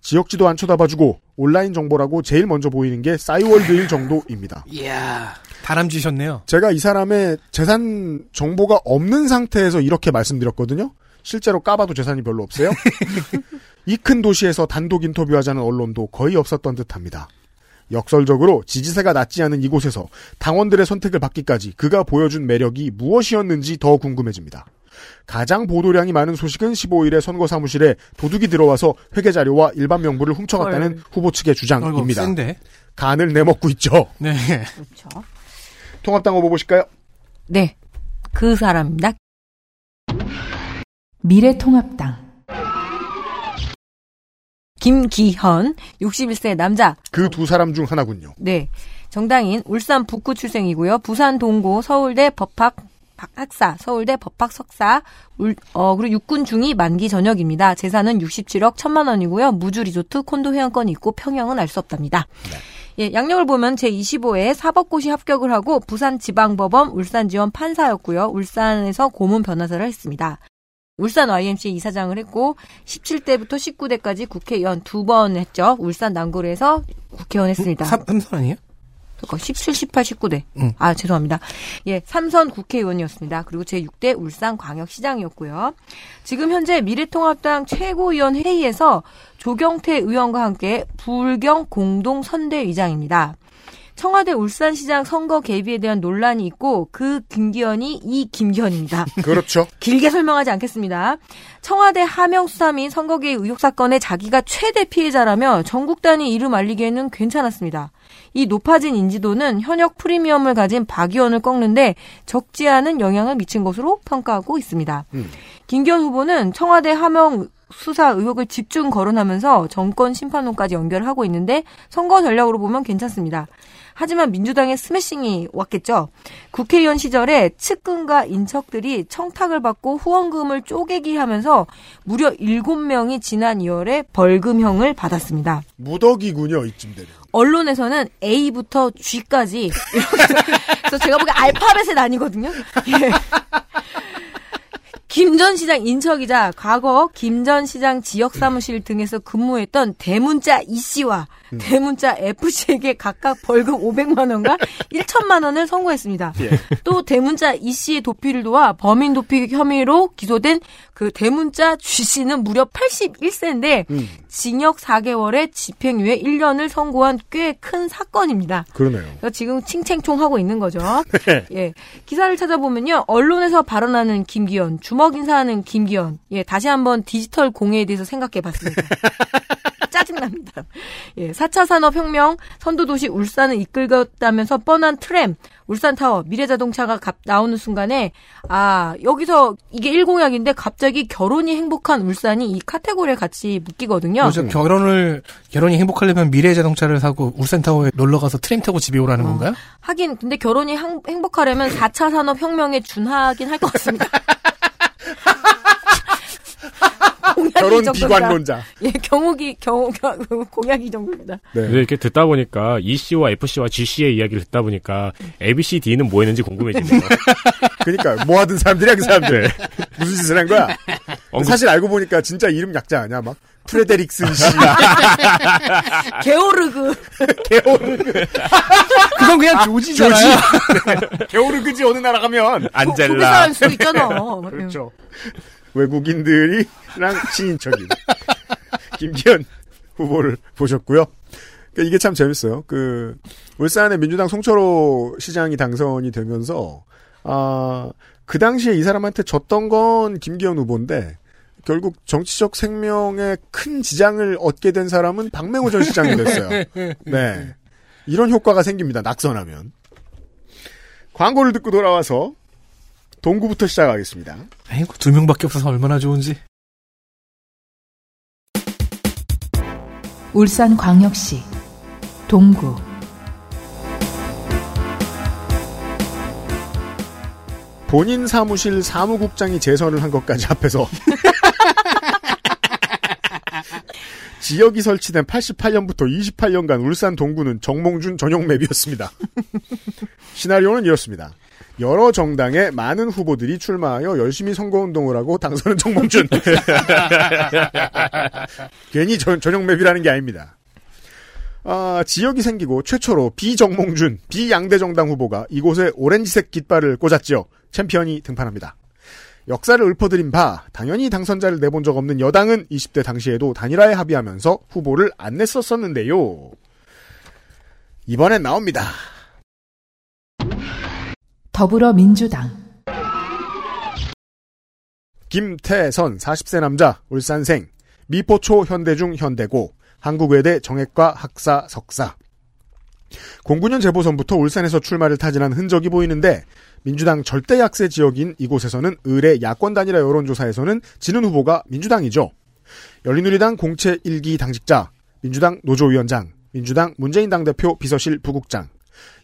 지역지도 안 쳐다봐주고 온라인 정보라고 제일 먼저 보이는 게 싸이월드일 정도입니다. 이야, 다람쥐셨네요. 제가 이 사람의 재산 정보가 없는 상태에서 이렇게 말씀드렸거든요. 실제로 까봐도 재산이 별로 없어요. 이 큰 도시에서 단독 인터뷰하자는 언론도 거의 없었던 듯합니다. 역설적으로 지지세가 낮지 않은 이곳에서 당원들의 선택을 받기까지 그가 보여준 매력이 무엇이었는지 더 궁금해집니다. 가장 보도량이 많은 소식은 15일에 선거 사무실에 도둑이 들어와서 회계 자료와 일반 명부를 훔쳐갔다는 헐. 후보 측의 주장입니다. 간을 내먹고 있죠. 네. 그렇죠. 통합당 후보 보실까요? 네. 그 사람입니다. 미래통합당 김기현, 61세 남자. 그 두 사람 중 하나군요. 네. 정당인 울산 북구 출생이고요. 부산 동고 서울대 법학 박- 학사, 서울대 법학 석사, 울, 어, 그리고 육군 중위 만기 전역입니다. 재산은 67억 1천만 원이고요. 무주 리조트, 콘도 회원권이 있고 평형은 알 수 없답니다. 예, 양력을 보면 제25회 사법고시 합격을 하고 부산 지방법원 울산 지원 판사였고요. 울산에서 고문 변호사를 했습니다. 울산 YMCA 이사장을 했고 17대부터 19대까지 국회의원 두 번 했죠. 울산 남구에서 국회의원 했습니다. 삼, 삼선 아니에요? 그러니까 17, 18, 19대. 응. 아, 죄송합니다. 예, 삼선 국회의원이었습니다. 그리고 제6대 울산광역시장이었고요. 지금 현재 미래통합당 최고위원 회의에서 조경태 의원과 함께 불경 공동선대위장입니다. 청와대 울산시장 선거 개입에 대한 논란이 있고 그 김기현이 이 김기현입니다. 그렇죠. 길게 설명하지 않겠습니다. 청와대 하명 수사 및 선거 개입 의혹 사건의 자기가 최대 피해자라며 전국 단위 이름 알리기에는 괜찮았습니다. 이 높아진 인지도는 현역 프리미엄을 가진 박 의원을 꺾는데 적지 않은 영향을 미친 것으로 평가하고 있습니다. 음. 김기현 후보는 청와대 하명 수사 의혹을 집중 거론하면서 정권 심판론까지 연결하고 있는데 선거 전략으로 보면 괜찮습니다. 하지만 민주당의 스매싱이 왔겠죠. 국회의원 시절에 측근과 인척들이 청탁을 받고 후원금을 쪼개기 하면서 무려 7명이 지난 2월에 벌금형을 받았습니다. 무덕이군요, 이쯤 되면. 언론에서는 A부터 G까지 그래서 제가 보기엔 알파벳에 나뉘거든요. 예. 김전 시장 인척이자 과거 김 전 시장 지역 사무실 등에서 근무했던 대문자 이 씨와 대문자 F 씨에게 각각 벌금 500만 원과 1천만 원을 선고했습니다. 또 대문자 이 씨의 도피를 도와 범인 도피 혐의로 기소된 그 대문자 G 씨는 무려 81세인데 음, 징역 4개월에 집행유예 1년을 선고한 꽤 큰 사건입니다. 그러네요. 지금 칭챙총 하고 있는 거죠. 네. 예. 기사를 찾아보면요. 언론에서 발언하는 김기현, 주먹 인사하는 김기현. 예, 다시 한번 디지털 공해에 대해서 생각해 봤습니다. 짜증납니다. 예, 4차 산업혁명, 선도도시 울산을 이끌었다면서 뻔한 트램, 울산타워, 미래자동차가 갑- 나오는 순간에, 아, 여기서 이게 1공약인데 갑자기 결혼이 행복한 울산이 이 카테고리에 같이 묶이거든요. 요즘 결혼을 결혼이 행복하려면 미래 자동차를 사고 울산타워에 놀러 가서 트램 타고 집에 오라는 어. 건가요? 하긴 근데 결혼이 항- 행복하려면 4차 산업혁명에 준하긴 할 것 같습니다. 공약이 결혼. 비관론자. 예, 경욱이 경우 경- 공약이 이 정도입니다. 네. 근데 이렇게 듣다 보니까 EC와 FC와 GC의 이야기를 듣다 보니까 A, B, C, D는 뭐 했는지 궁금해지네요. 그러니까 뭐 하던 사람들이야 그 사람들. 무슨 짓을 한 거야? 언급- 사실 알고 보니까 진짜 이름 약자 아니야 막 프레데릭슨 씨, 게오르그 게오르 그건 그냥 조지잖아요. 게오르그지 어느 나라 가면 안젤라. 거기서 수 있잖아. 그렇죠. 외국인들이랑 친인척인 김기현 후보를 보셨고요. 그러니까 이게 참 재밌어요. 그 울산의 민주당 송철호 시장이 당선이 되면서 아, 그 당시에 이 사람한테 졌던 건 김기현 후보인데 결국 정치적 생명에 큰 지장을 얻게 된 사람은 박맹호 전 시장이 됐어요. 네. 이런 효과가 생깁니다. 낙선하면. 광고를 듣고 돌아와서 동구부터 시작하겠습니다. 아이고, 두 명밖에 없어서 얼마나 좋은지. 울산 광역시 동구 본인 사무실 사무국장이 재선을 한 것까지 합해서 지역이 설치된 88년부터 28년간 울산 동구는 정몽준 전용 맵이었습니다. 시나리오는 이렇습니다. 여러 정당의 많은 후보들이 출마하여 열심히 선거운동을 하고 당선은 정몽준. 괜히 전, 전용 맵이라는 게 아닙니다. 아, 지역이 생기고 최초로 비정몽준, 비양대 정당 후보가 이곳에 오렌지색 깃발을 꽂았지요. 챔피언이 등판합니다. 역사를 읊어드린 바 당연히 당선자를 내본 적 없는 여당은 20대 당시에도 단일화에 합의하면서 후보를 안 냈었었는데요. 이번엔 나옵니다. 더불어민주당 김태선 40세 남자 울산생 미포초 현대중 현대고 한국외대 정액과 학사 석사 09년 재보선부터 울산에서 출마를 타진한 흔적이 보이는데 민주당 절대 약세 지역인 이곳에서는 의뢰 야권 단일화 여론조사에서는 지는 후보가 민주당이죠. 열린우리당 공채 1기 당직자, 민주당 노조위원장, 민주당 문재인 당대표 비서실 부국장.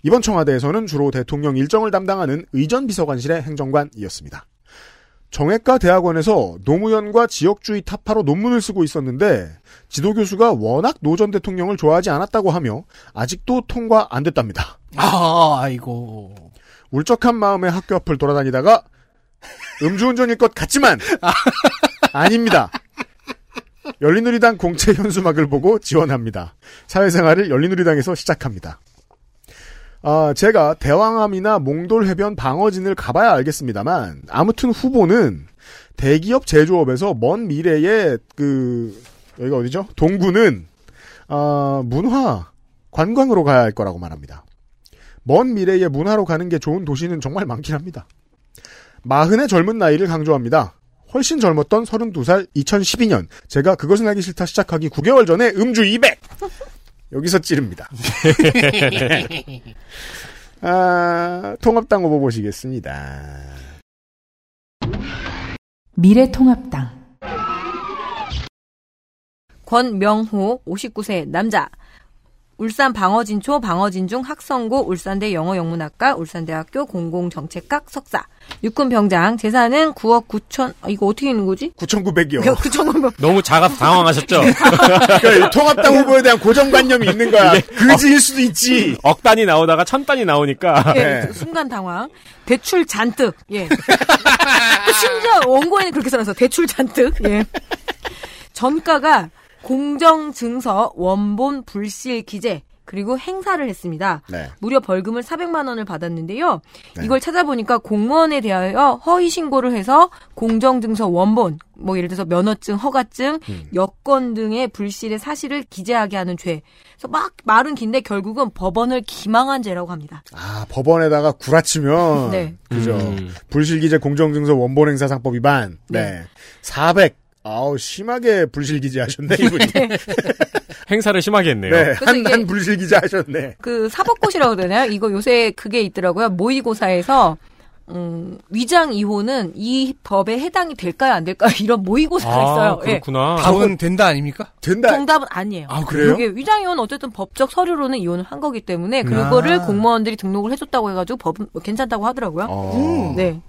이번 청와대에서는 주로 대통령 일정을 담당하는 의전비서관실의 행정관이었습니다. 정외과 대학원에서 노무현과 지역주의 타파로 논문을 쓰고 있었는데 지도 교수가 워낙 노전 대통령을 좋아하지 않았다고 하며 아직도 통과 안 됐답니다. 아, 아이고. 울적한 마음에 학교 앞을 돌아다니다가 음주운전일 것 같지만 아닙니다. 열린우리당 공채 현수막을 보고 지원합니다. 사회생활을 열린우리당에서 시작합니다. 아, 제가 대왕암이나 몽돌 해변 방어진을 가봐야 알겠습니다만 아무튼 후보는 대기업 제조업에서 먼 미래에 그 여기가 어디죠? 동구는 아, 문화 관광으로 가야 할 거라고 말합니다. 먼 미래에 문화로 가는 게 좋은 도시는 정말 많긴 합니다. 마흔의 젊은 나이를 강조합니다. 훨씬 젊었던 32살 2012년 제가 그것은 알기 싫다 시작하기 9개월 전에 음주 200 여기서 찌릅니다. 아, 통합당 후보 보시겠습니다. 미래통합당 권명호 59세 남자 울산 방어진초 방어진중 학성고 울산대 영어영문학과 울산대학교 공공정책학 석사 육군 병장 재산은 9억 9천 아, 이거 어떻게 있는 거지? 9,900이요. 9천 너무 작아서 당황하셨죠? 그러니까 통합당 후보에 대한 고정관념이 있는 거야. 그지일 수도 있지. 억 단위 나오다가 천 단위 나오니까. 예, 네. 순간 당황. 대출 잔뜩. 예. 또 심지어 원고에는 그렇게 써놨어. 대출 잔뜩. 예. 전가가 공정증서 원본 불실 기재 그리고 행사를 했습니다. 네. 무려 벌금을 400만 원을 받았는데요. 네. 이걸 찾아보니까 공무원에 대하여 허위 신고를 해서 공정증서 원본, 뭐 예를 들어서 면허증, 허가증, 음. 여권 등의 불실의 사실을 기재하게 하는 죄. 그래서 막 말은 긴데 결국은 법원을 기망한 죄라고 합니다. 아, 법원에다가 구라치면. 네. 그죠. 음. 불실 기재 공정증서 원본 행사 상법 위반. 네. 네. 400. 아우, 심하게 불실기재 하셨네, 이분이. 네. 행사를 심하게 했네요. 그래서 한, 이게- 한 불실기재 하셨네. 그 사법고시라고 되나요? 이거 요새 그게 있더라고요. 모의고사에서 음, 위장 이혼은 이 법에 해당이 될까요, 안 될까요? 이런 모의고사가 아, 있어요. 예. 그렇구나. 답은 된다 아닙니까? 된다. 정답은 아니에요. 아, 그래요? 이게 위장 이혼은 어쨌든 법적 서류로는 이혼을 한 거기 때문에 그거를 아. 공무원들이 등록을 해줬다고 해가지고 법은 뭐 괜찮다고 하더라고요. 어. 네.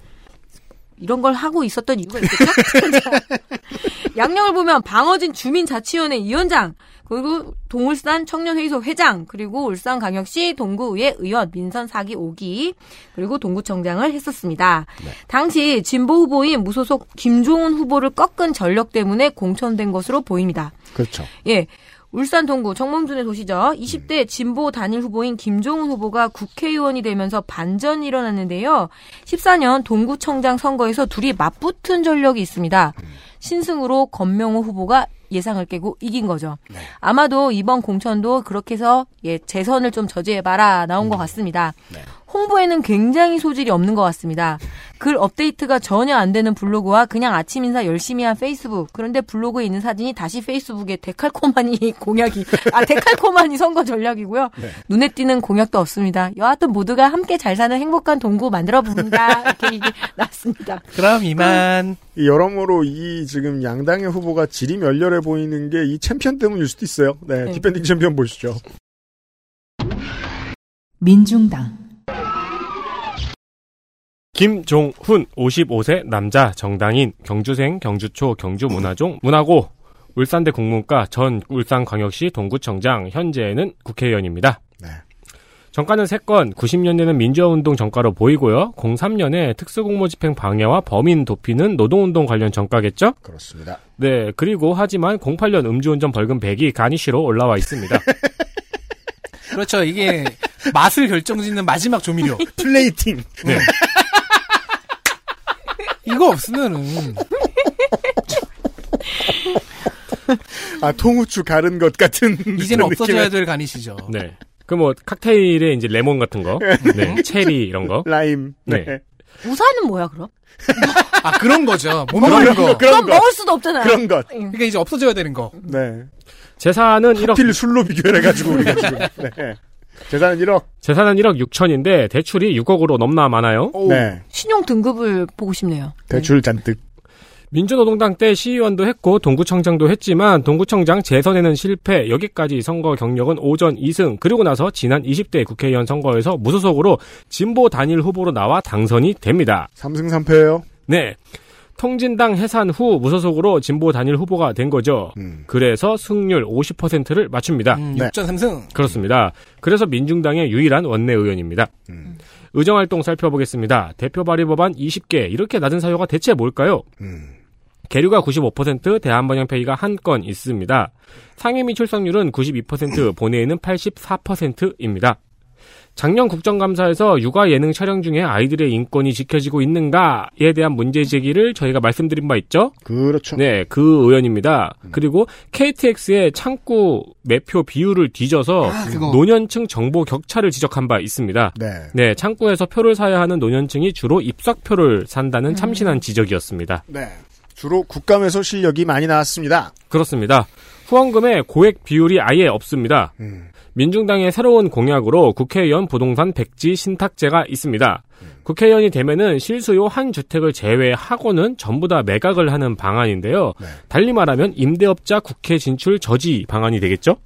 이런 걸 하고 있었던 이유가 있겠죠? 양력을 보면 방어진 주민자치위원회 위원장, 그리고 동울산 청년회의소 회장, 그리고 울산광역시 동구의회 의원, 민선 4기 5기, 그리고 동구청장을 했었습니다. 당시 진보 후보인 무소속 김종훈 후보를 꺾은 전력 때문에 공천된 것으로 보입니다. 그렇죠. 예. 울산 동구 정몽준의 도시죠. 20대 진보 단일 후보인 김종훈 후보가 국회의원이 되면서 반전이 일어났는데요. 14년 동구청장 선거에서 둘이 맞붙은 전력이 있습니다. 신승으로 권명호 후보가 예상을 깨고 이긴 거죠. 아마도 이번 공천도 그렇게 해서 예, 재선을 좀 저지해봐라 나온 것 같습니다. 홍보에는 굉장히 소질이 없는 것 같습니다. 글 업데이트가 전혀 안 되는 블로그와 그냥 아침 인사 열심히 한 페이스북. 그런데 블로그에 있는 사진이 다시 페이스북에 데칼코마니 공약이, 아, 데칼코마니 선거 전략이고요. 눈에 띄는 공약도 없습니다. 여하튼 모두가 함께 잘 사는 행복한 동구 만들어 봅니다. 이렇게 얘기 나왔습니다. 그럼 이만. 이 여러모로 이 지금 양당의 후보가 지리멸렬해 보이는 게 이 챔피언 때문일 수도 있어요. 네, 네. defending 챔피언 보시죠. 민중당, 김종훈 55세 남자 정당인 경주생 경주초 경주문화종 문화고 울산대 국문과 전 울산광역시 동구청장 현재는 국회의원입니다. 네. 정가는 3건 90년대는 민주화운동 정가로 보이고요. 03년에 특수공모집행 방해와 범인 도피는 노동운동 관련 정가겠죠? 그렇습니다. 네, 그리고 하지만 08년 음주운전 벌금 100이 가니쉬로 올라와 있습니다. 그렇죠. 이게 맛을 결정짓는 마지막 조미료. 플레이팅. 네. 이거 없으면은 아, 통후추 갈은 것 같은. 이제는 없어져야 될 간이시죠. 네. 그 뭐 칵테일에 이제 레몬 같은 거, 네, 체리 이런 거. 라임. 네. 우산은 뭐야, 그럼? 아 그런 거죠. 못 그런 먹는 거, 그럼 것. 먹을 수도 없잖아요. 그런 것. 그러니까 이제 없어져야 되는 거. 네. 재산은 1억 하필 술로 비교를 해가지고 우리가 지금. 네. 재산은 1억. 재산은 1억 6천인데 대출이 6억으로 넘나 많아요. 네. 신용 등급을 보고 싶네요. 대출 잔뜩. 민주노동당 때 시의원도 했고 동구청장도 했지만 동구청장 재선에는 실패. 여기까지 선거 경력은 오전 2승. 그리고 나서 지난 20대 국회의원 선거에서 무소속으로 진보 단일 후보로 나와 당선이 됩니다. 3승 3패예요. 네. 통진당 해산 후 무소속으로 진보 단일 후보가 된 거죠. 음. 그래서 승률 50%를 맞춥니다. 음, 네. 6전 3승. 그렇습니다. 그래서 민중당의 유일한 원내 의원입니다. 음. 의정활동 살펴보겠습니다. 대표 발의 법안 20개. 이렇게 낮은 사유가 대체 뭘까요? 음. 계류가 95%, 대한번영 폐기가 한 건 있습니다. 상임위 출석률은 92%, 본회의는 84%입니다. 작년 국정감사에서 육아 예능 촬영 중에 아이들의 인권이 지켜지고 있는가에 대한 문제 제기를 저희가 말씀드린 바 있죠? 그렇죠. 네, 그 의원입니다. 그리고 KTX의 창구 매표 비율을 뒤져서 그거. 노년층 정보 격차를 지적한 바 있습니다. 네. 네, 창구에서 표를 사야 하는 노년층이 주로 입석표를 산다는 참신한 지적이었습니다. 네. 주로 국감에서 실력이 많이 나왔습니다. 그렇습니다. 후원금의 고액 비율이 아예 없습니다. 음. 민중당의 새로운 공약으로 국회의원 부동산 백지 신탁제가 있습니다. 국회의원이 되면은 실수요 한 주택을 제외하고는 전부 다 매각을 하는 방안인데요. 네. 달리 말하면 임대업자 국회 진출 저지 방안이 되겠죠?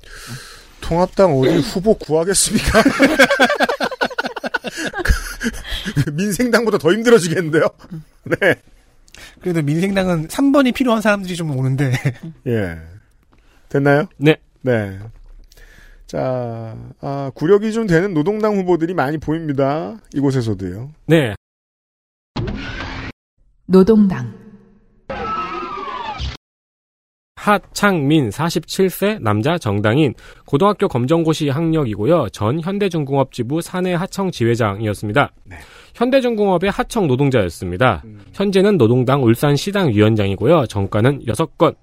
통합당 어디 후보 구하겠습니까? 민생당보다 더 힘들어지겠는데요? 네. 그래도 민생당은 3번이 필요한 사람들이 좀 오는데. 예. 됐나요? 네. 네. 자, 아, 구력이 좀 되는 노동당 후보들이 많이 보입니다. 이곳에서도요. 네. 노동당, 하창민 47세 남자 정당인 고등학교 검정고시 학력이고요. 전 현대중공업 지부 사내 하청 지회장이었습니다. 네. 현대중공업의 하청 노동자였습니다. 현재는 노동당 울산시당 위원장이고요. 정가는 6건.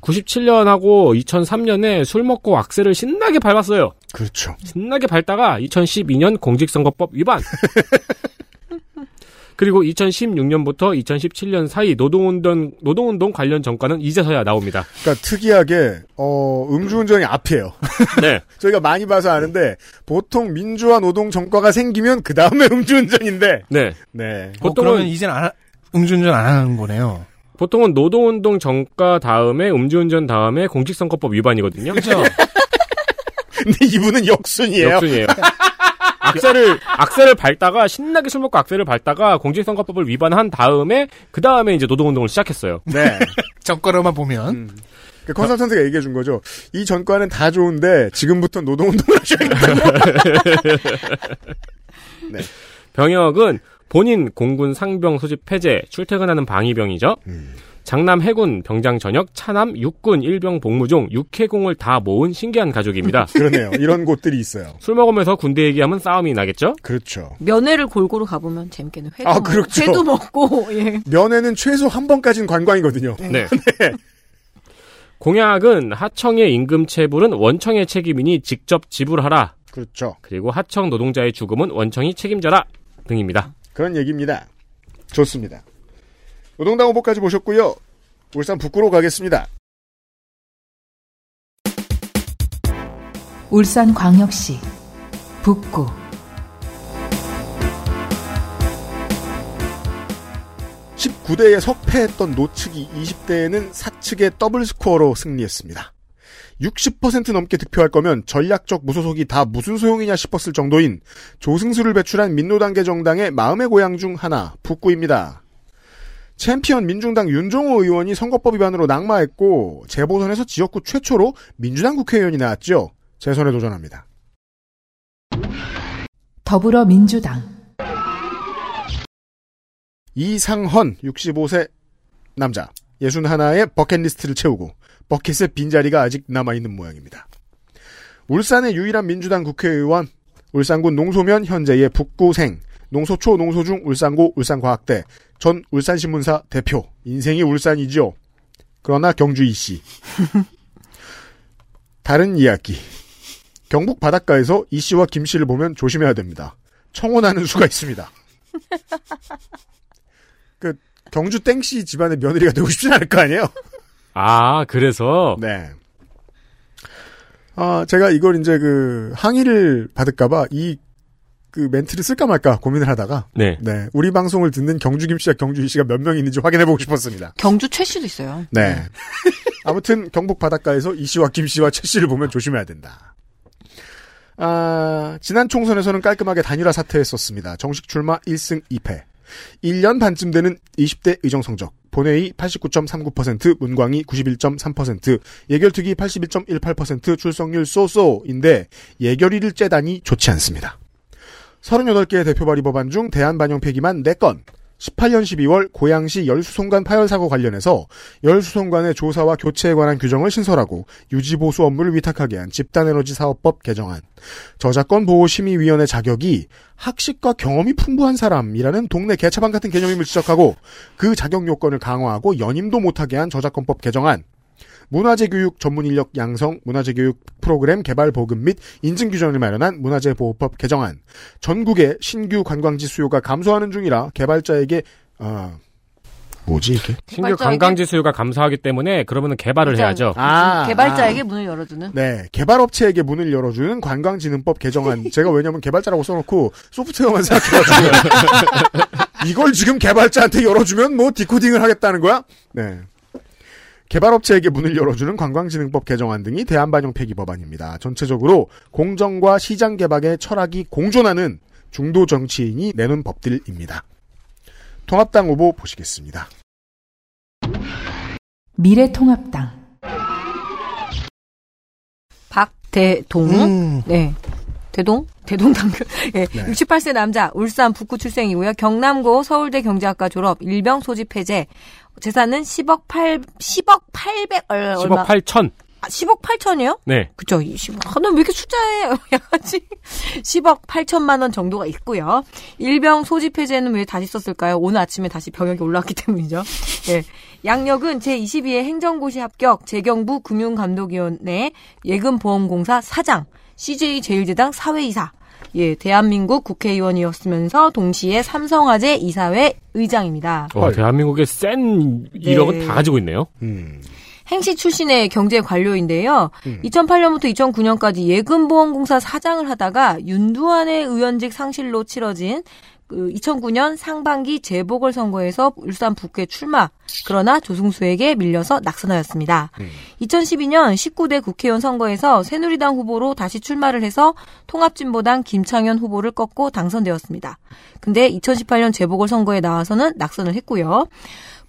97년하고 2003년에 술 먹고 악셀을 신나게 밟았어요. 그렇죠. 신나게 밟다가 2012년 공직선거법 위반. 그리고 2016년부터 2017년 사이 노동운동 노동운동 관련 정가는 이제서야 나옵니다. 그러니까 특이하게 어, 음주운전이 앞이에요. 네. 저희가 많이 봐서 아는데 보통 민주화 노동 정과가 생기면 그 다음에 음주운전인데. 네. 네. 어, 보통은- 그러면 이제는 안 하- 음주운전 안 하는 거네요. 보통은 노동운동 정가 다음에 음주운전 다음에 공직선거법 위반이거든요. 그죠? 근데 이분은 역순이에요. 역순이에요. 악셀을 악셀을 밟다가 신나게 술 먹고 악셀을 밟다가 공직선거법을 위반한 다음에 그 다음에 이제 노동운동을 시작했어요. 네. 정가로만 보면. 음. 그 컨설턴트가 얘기해 준 거죠. 이 전과는 다 좋은데 지금부터 노동운동을 하셔야겠다. 병역은 본인 공군 상병 소집 폐제, 출퇴근하는 방위병이죠. 음. 장남 해군 병장 전역, 차남 육군 일병 복무종, 육해공을 다 모은 신기한 가족입니다. 그러네요. 이런 곳들이 있어요. 술 먹으면서 군대 얘기하면 싸움이 나겠죠? 그렇죠. 면회를 골고루 가보면 재밌겠네. 회도, 아, 먹- 그렇죠. 회도 먹고, 예. 면회는 최소 한 번까지는 관광이거든요. 네. 공약은 하청의 임금 체불은 원청의 책임이니 직접 지불하라. 그렇죠. 그리고 하청 노동자의 죽음은 원청이 책임져라 등입니다. 그런 얘기입니다. 좋습니다. 노동당 후보까지 보셨고요. 울산 북구로 가겠습니다. 울산 광역시 북구 19대에 석패했던 노측이 20대에는 사측의 더블 스코어로 승리했습니다. 60% 넘게 득표할 거면 전략적 무소속이 다 무슨 소용이냐 싶었을 정도인 조승수를 배출한 민노단계 정당의 마음의 고향 중 하나 북구입니다. 챔피언 민중당 윤종호 의원이 선거법 위반으로 낙마했고 재보선에서 지역구 최초로 민주당 국회의원이 나왔죠. 재선에 도전합니다. 더불어민주당 이상헌 65세 남자 61의 버킷리스트를 채우고 버킷의 빈자리가 아직 남아있는 모양입니다. 울산의 유일한 민주당 국회의원 울산군 농소면 현재의 북구생 농소초 농소중 울산고 울산과학대 전 울산신문사 대표 인생이 울산이죠. 그러나 경주 이씨 다른 이야기 경북 바닷가에서 이 씨와 김 씨를 보면 조심해야 됩니다. 청혼하는 수가 있습니다. 그 경주 땡씨 집안의 며느리가 되고 싶진 않을 거 아니에요? 아, 그래서 네. 아, 제가 이걸 이제 그 항의를 받을까봐 이 그 멘트를 쓸까 말까 고민을 하다가 네. 네 우리 방송을 듣는 경주 김 씨와 경주 이 씨가 몇 명 있는지 확인해 보고 싶었습니다. 경주 최 씨도 있어요. 네. 아무튼 경북 바닷가에서 이 씨와 김 씨와 최 씨를 보면 조심해야 된다. 아, 지난 총선에서는 깔끔하게 단일화 사퇴했었습니다. 정식 출마 1승 2패. 1년 반쯤 되는 20대 의정 성적. 본회의 89.39%, 문광희 91.3%, 예결특위 81.18% 출석률 쏘쏘인데 예결위를 째다니 좋지 않습니다. 38개의 대표 발의 법안 중 대한 반영 폐기만 4건, 18년 12월 고양시 열수송관 파열 사고 관련해서 열수송관의 조사와 교체에 관한 규정을 신설하고 유지보수 업무를 위탁하게 한 집단에너지 사업법 개정안. 저작권 보호 심의위원회 자격이 학식과 경험이 풍부한 사람이라는 동네 개차반 같은 개념임을 지적하고 그 자격 요건을 강화하고 연임도 못하게 한 저작권법 개정안. 문화재 교육 전문 인력 양성, 문화재 교육 프로그램 개발 보급 및 인증 규정을 마련한 문화재 보호법 개정안. 전국의 신규 관광지 수요가 감소하는 중이라 개발자에게 아 뭐지 이게? 신규 관광지 수요가 감소하기 때문에 그러면은 개발을 그죠. 해야죠. 아, 개발자에게 문을 열어주는. 네, 개발업체에게 문을 열어주는 관광진흥법 개정안. 제가 왜냐면 개발자라고 써놓고 소프트웨어만 생각해가지고 이걸 지금 개발자한테 열어주면 뭐 디코딩을 하겠다는 거야? 네. 개발업체에게 문을 열어주는 관광진흥법 개정안 등이 대한반영 폐기 법안입니다. 전체적으로 공정과 시장 개발의 철학이 공존하는 중도 정치인이 내놓은 법들입니다. 통합당 후보 보시겠습니다. 미래통합당 박대동. 음. 네. 대동? 대동당교. 예. 네. 68세 남자, 울산 북구 출생이고요. 경남고 서울대 경제학과 졸업, 일병 소집 해제. 재산은 10억 8, 10억 800, 얼, 10억 얼마? 8천. 아, 10억 8천이요? 네. 그쵸. 10억. 아, 나왜 이렇게 숫자에 약하지? 10억 8천만 원 정도가 있고요. 일병 소집 해제는 왜 다시 썼을까요? 오늘 아침에 다시 병역이 올라왔기 때문이죠. 예. 양력은 제22회 행정고시 합격, 재경부 금융감독위원회 예금보험공사 사장, CJ 제일제당 사회이사, 예, 대한민국 국회의원이었으면서 동시에 삼성화재 이사회 의장입니다. 와, 대한민국의 센 이력은 네. 다 가지고 있네요. 음. 행시 출신의 경제 관료인데요. 음. 2008년부터 2009년까지 예금보험공사 사장을 하다가 윤두환의 의원직 상실로 치러진 그 2009년 상반기 재보궐선거에서 울산 북구에 출마. 그러나 조승수에게 밀려서 낙선하였습니다. 2012년 19대 국회의원 선거에서 새누리당 후보로 다시 출마를 해서 통합진보당 김창현 후보를 꺾고 당선되었습니다. 근데 2018년 재보궐선거에 나와서는 낙선을 했고요.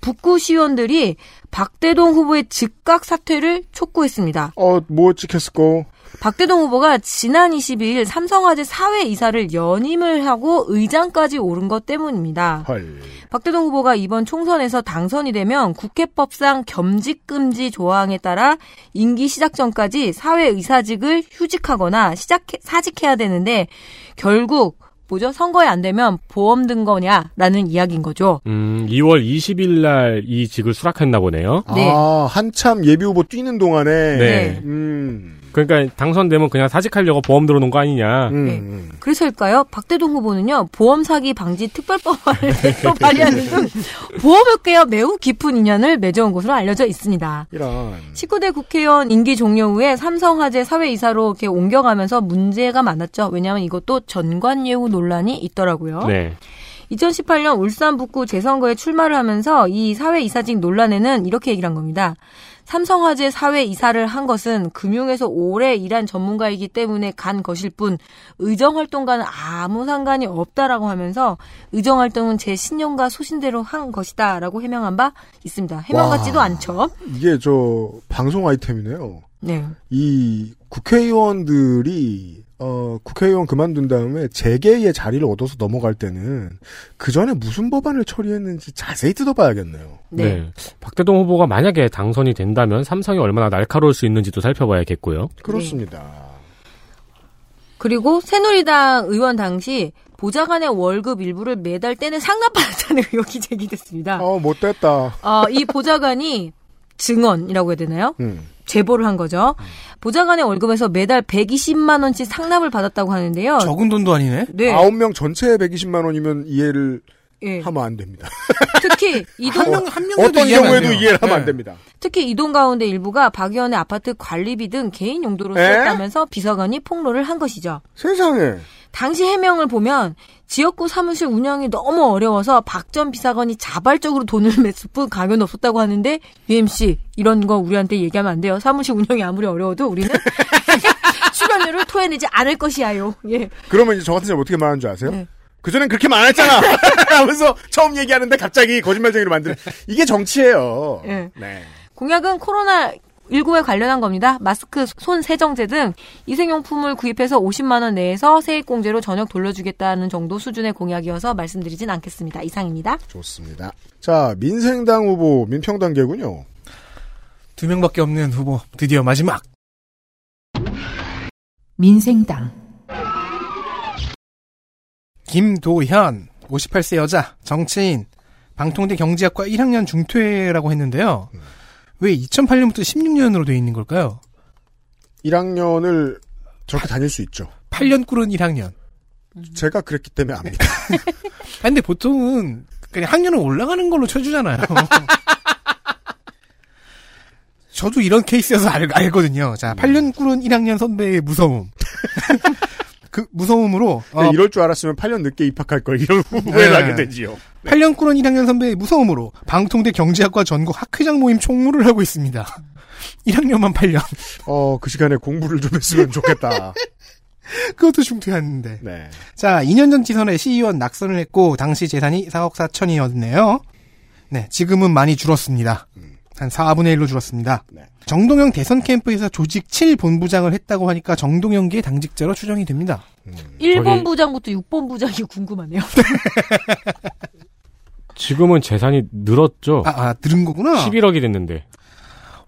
북구 시의원들이 박대동 후보의 즉각 사퇴를 촉구했습니다. 어, 뭐 찍혔을까? 박대동 후보가 지난 22일 삼성화재 사회이사를 연임을 하고 의장까지 오른 것 때문입니다. 헐. 박대동 후보가 이번 총선에서 당선이 되면 국회법상 겸직금지 조항에 따라 임기 시작 전까지 사회의사직을 휴직하거나 시작 사직해야 되는데 결국 뭐죠? 선거에 안 되면 보험 든 거냐라는 이야기인 거죠. 음, 2월 20일 날 이 직을 수락했나 보네요. 네. 아, 한참 예비 후보 뛰는 동안에. 네. 음. 그러니까 당선되면 그냥 사직하려고 보험 들어놓은 거 아니냐. 음, 네. 음. 그래서일까요? 박대동 후보는요, 보험 사기 방지 특별법안을 대표 발의하는 등 보험업계와 매우 깊은 인연을 맺어온 것으로 알려져 있습니다. 이런. 19대 국회의원 임기 종료 후에 삼성화재 사회이사로 이렇게 옮겨가면서 문제가 많았죠. 왜냐하면 이것도 전관예우 논란이 있더라고요. 네. 2018년 울산 북구 재선거에 출마를 하면서 이 사회이사직 논란에는 이렇게 얘기를 한 겁니다. 삼성화재 사회 이사를 한 것은 금융에서 오래 일한 전문가이기 때문에 간 것일 뿐 의정 활동과는 아무 상관이 없다라고 하면서 의정 활동은 제 신념과 소신대로 한 것이다라고 해명한 바 있습니다. 해명 와. 같지도 않죠. 이게 저 방송 아이템이네요. 네. 이 국회의원들이 어 국회의원 그만둔 다음에 재계의 자리를 얻어서 넘어갈 때는 그 전에 무슨 법안을 처리했는지 자세히 뜯어봐야겠네요. 네. 네. 박대동 후보가 만약에 당선이 된다면 삼성이 얼마나 날카로울 수 있는지도 살펴봐야겠고요. 그렇습니다. 그리고 새누리당 의원 당시 보좌관의 월급 일부를 매달 떼는 상납받았다는 의혹이 제기됐습니다. 어 못됐다. 어, 이 보좌관이 증언이라고 해야 되나요? 음. 제보를 한 거죠. 보좌관의 월급에서 매달 120만 원씩 상납을 받았다고 하는데요. 적은 돈도 아니네. 네. 아홉 명 전체에 120만 원이면 이해를 예. 하면 안 됩니다. 특히 이동 한 명, 한 어떤 경우에도. 이해를 하면 네. 안 됩니다. 특히 이동 가운데 일부가 박 의원의 아파트 관리비 등 개인 용도로 에? 쓰였다면서 비서관이 폭로를 한 것이죠. 세상에. 당시 해명을 보면 지역구 사무실 운영이 너무 어려워서 박 전 비서관이 자발적으로 돈을 냈을 뿐 강요는 없었다고 하는데 UMC 이런 거 우리한테 얘기하면 안 돼요. 사무실 운영이 아무리 어려워도 우리는 출연료를 토해내지 않을 것이야요. 예. 그러면 이제 저 같은 사람 어떻게 말하는 줄 아세요? 네. 그전엔 그렇게 많았잖아! 하면서 처음 얘기하는데 갑자기 거짓말쟁이로 만드는. 이게 정치예요. 예. 네. 공약은 코로나 19에 관련한 겁니다. 마스크, 손 세정제 등 위생용품을 구입해서 50만 원 내에서 세액공제로 전역 돌려주겠다는 정도 수준의 공약이어서 말씀드리진 않겠습니다. 이상입니다. 좋습니다. 자, 민생당 후보, 민평당계군요. 두 명밖에 없는 후보 드디어 마지막. 민생당, 김도현 58세 여자 정치인 방통대 경제학과 1학년 중퇴라고 했는데요. 왜 2008년부터 16년으로 돼 있는 걸까요? 1학년을 저렇게 다닐 수 있죠. 8년 꿇은 1학년. 제가 그랬기 때문에 압니다. 아, 근데 보통은 그냥 학년을 올라가는 걸로 쳐주잖아요. 저도 이런 케이스여서 알, 알거든요. 자, 8년 꿇은 1학년 선배의 무서움. 그 무서움으로 어, 네, 이럴 줄 알았으면 8년 늦게 입학할 걸 이런 후회를 네. 하게 되지요. 8년 꿇은 1학년 선배의 무서움으로 방통대 경제학과 전국 학회장 모임 총무를 하고 있습니다. 1학년만 8년. 어, 그 시간에 공부를 좀 했으면 좋겠다. 그것도 중퇴했는데. 네. 자, 2년 전 지선에 시의원 낙선을 했고 당시 재산이 4억 4천이었네요. 네, 지금은 많이 줄었습니다. 한 4분의 1로 줄었습니다. 네. 정동영 대선 캠프에서 조직 7본부장을 했다고 하니까 정동영계의 당직자로 추정이 됩니다. 1번 저기- 부장부터 6번 부장이 궁금하네요. 지금은 재산이 늘었죠. 아, 아 들은 거구나. 11억이 됐는데.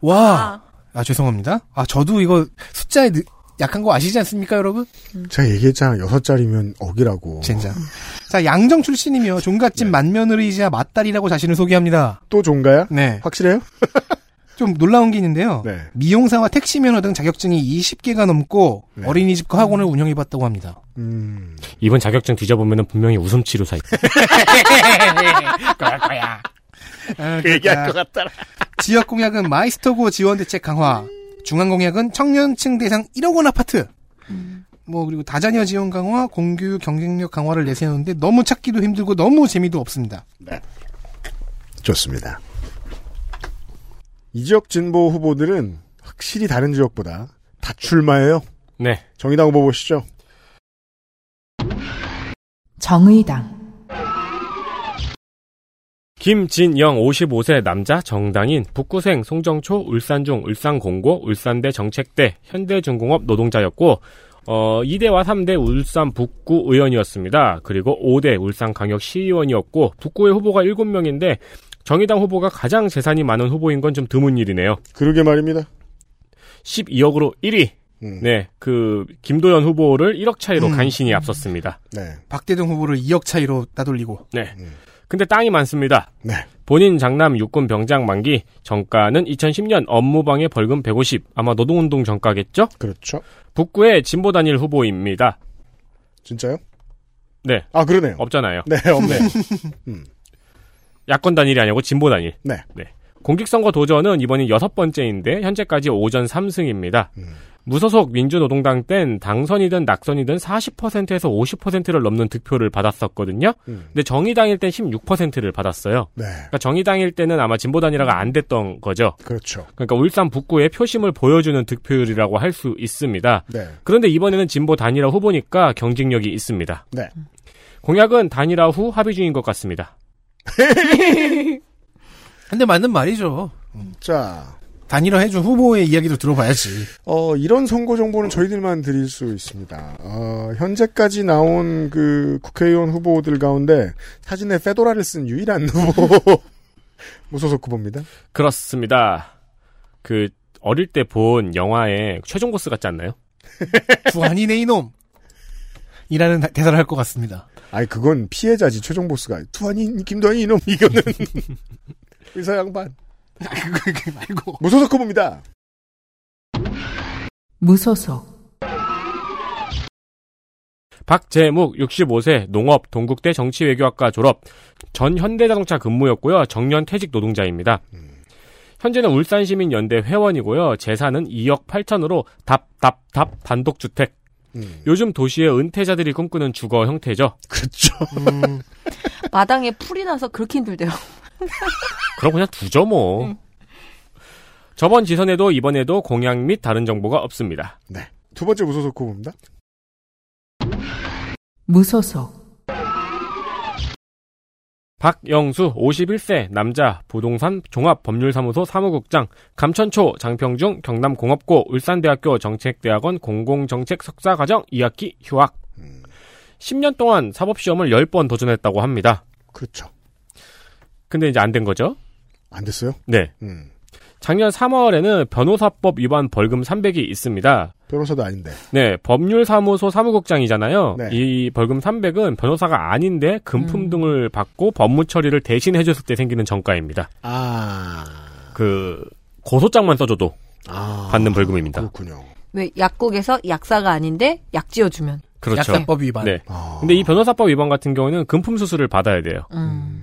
와. 아, 죄송합니다. 아, 저도 이거 숫자에 느- 약한 거 아시지 않습니까, 여러분? 제가 얘기했잖아. 여섯 자리면 억이라고. 젠장. 자, 양정 출신이며 종갓집 맏며느리이자 맏딸이라고 자신을 소개합니다. 또 종가야? 네. 확실해요? 좀 놀라운 게 있는데요. 네. 미용사와 택시 면허 등 자격증이 20개가 넘고 네. 어린이집과 학원을 운영해봤다고 합니다. 음. 이번 자격증 뒤져보면 분명히 웃음 치료 사이트. 그럴 거야. 아, 그 얘기할 것 그렇다. 같더라. 지역 공약은 마이스터고 지원 대책 강화. 중앙 공약은 청년층 대상 1억 원 아파트. 뭐 그리고 다자녀 지원 강화, 공교육 경쟁력 강화를 내세우는데 너무 찾기도 힘들고 너무 재미도 없습니다. 좋습니다. 이 지역 진보 후보들은 확실히 다른 지역보다 다 출마해요. 네. 정의당 후보 보시죠. 정의당, 김진영 55세 남자 정당인 북구생 송정초 울산중 울산공고 울산대 정책대 현대중공업 노동자였고 어 2대와 3대 울산 북구 의원이었습니다. 그리고 5대 울산광역 시의원이었고 북구의 후보가 7명인데 정의당 후보가 가장 재산이 많은 후보인 건 좀 드문 일이네요. 그러게 말입니다. 12억으로 1위. 음. 네, 그 김도연 후보를 1억 차이로 음. 간신히 앞섰습니다. 네. 박대동 후보를 2억 차이로 따돌리고 네. 근데 땅이 많습니다. 네. 본인 장남 육군 병장 만기 정가는 2010년 업무방해 벌금 150 아마 노동운동 정가겠죠? 그렇죠. 북구의 진보 단일 후보입니다. 진짜요? 네. 아, 그러네요. 없잖아요. 네, 없네. 음. 야권 단일이 아니고 진보 단일. 네. 공직선거 도전은 이번이 여섯 번째인데 현재까지 오전 3승입니다. 음. 무소속 민주노동당 땐 당선이든 낙선이든 40%에서 50%를 넘는 득표를 받았었거든요. 음. 근데 정의당일 땐 16%를 받았어요. 네. 그러니까 정의당일 때는 아마 진보단일화가 안 됐던 거죠. 그렇죠. 그러니까 울산 북구의 표심을 보여주는 득표율이라고 할 수 있습니다. 네. 그런데 이번에는 진보 단일화 후보니까 경쟁력이 있습니다. 네. 공약은 단일화 후 합의 중인 것 같습니다. 근데 맞는 말이죠. 자, 단일화 해준 후보의 이야기도 들어봐야지. 어, 이런 선거 정보는 저희들만 드릴 수 있습니다. 어, 현재까지 나온 그 국회의원 후보들 가운데 사진에 페도라를 쓴 유일한 후보. 무소속 후보입니다. 그렇습니다. 그 어릴 때 본 영화의 최종 보스 같지 않나요? 두한이네 이놈. 이라는 다- 대사를 할 것 같습니다. 아니, 그건 피해자지, 최종 보스가. 투한이, 김도한이 이놈, 이거는. 의사 양반. 그거 말고. 무소속 후보입니다. 무소속, 박재묵 65세 농업 동국대 정치외교학과 졸업 전 현대자동차 근무였고요. 정년 퇴직 노동자입니다. 현재는 울산시민연대 회원이고요. 재산은 2억 8천으로 답답답 단독주택. 음. 요즘 도시의 은퇴자들이 꿈꾸는 주거 형태죠. 그렇죠. 마당에 풀이 나서 그렇게 힘들대요. 그럼 그냥 두죠 뭐. 저번 지선에도 이번에도 공약 및 다른 정보가 없습니다. 네. 두 번째 무소속 후보입니다. 무소속, 박영수 51세 남자 부동산 종합법률사무소 사무국장 감천초 장평중 경남공업고 울산대학교 정책대학원 공공정책 석사과정 2학기 휴학 10년 동안 사법시험을 10번 도전했다고 합니다. 그렇죠. 근데 이제 안 된 거죠? 안 됐어요? 네. 음. 작년 3월에는 변호사법 위반 벌금 300이 있습니다. 변호사도 아닌데. 네, 법률사무소 사무국장이잖아요. 네. 이 벌금 300은 변호사가 아닌데 금품 음. 등을 받고 법무 처리를 대신 해줬을 때 생기는 정가입니다. 아. 그 고소장만 써줘도 아. 받는 벌금입니다. 그렇군요. 왜 약국에서 약사가 아닌데 약 지어주면. 그렇죠. 약사법 위반. 네. 아. 근데 이 변호사법 위반 같은 경우는 금품 수수를 받아야 돼요. 음.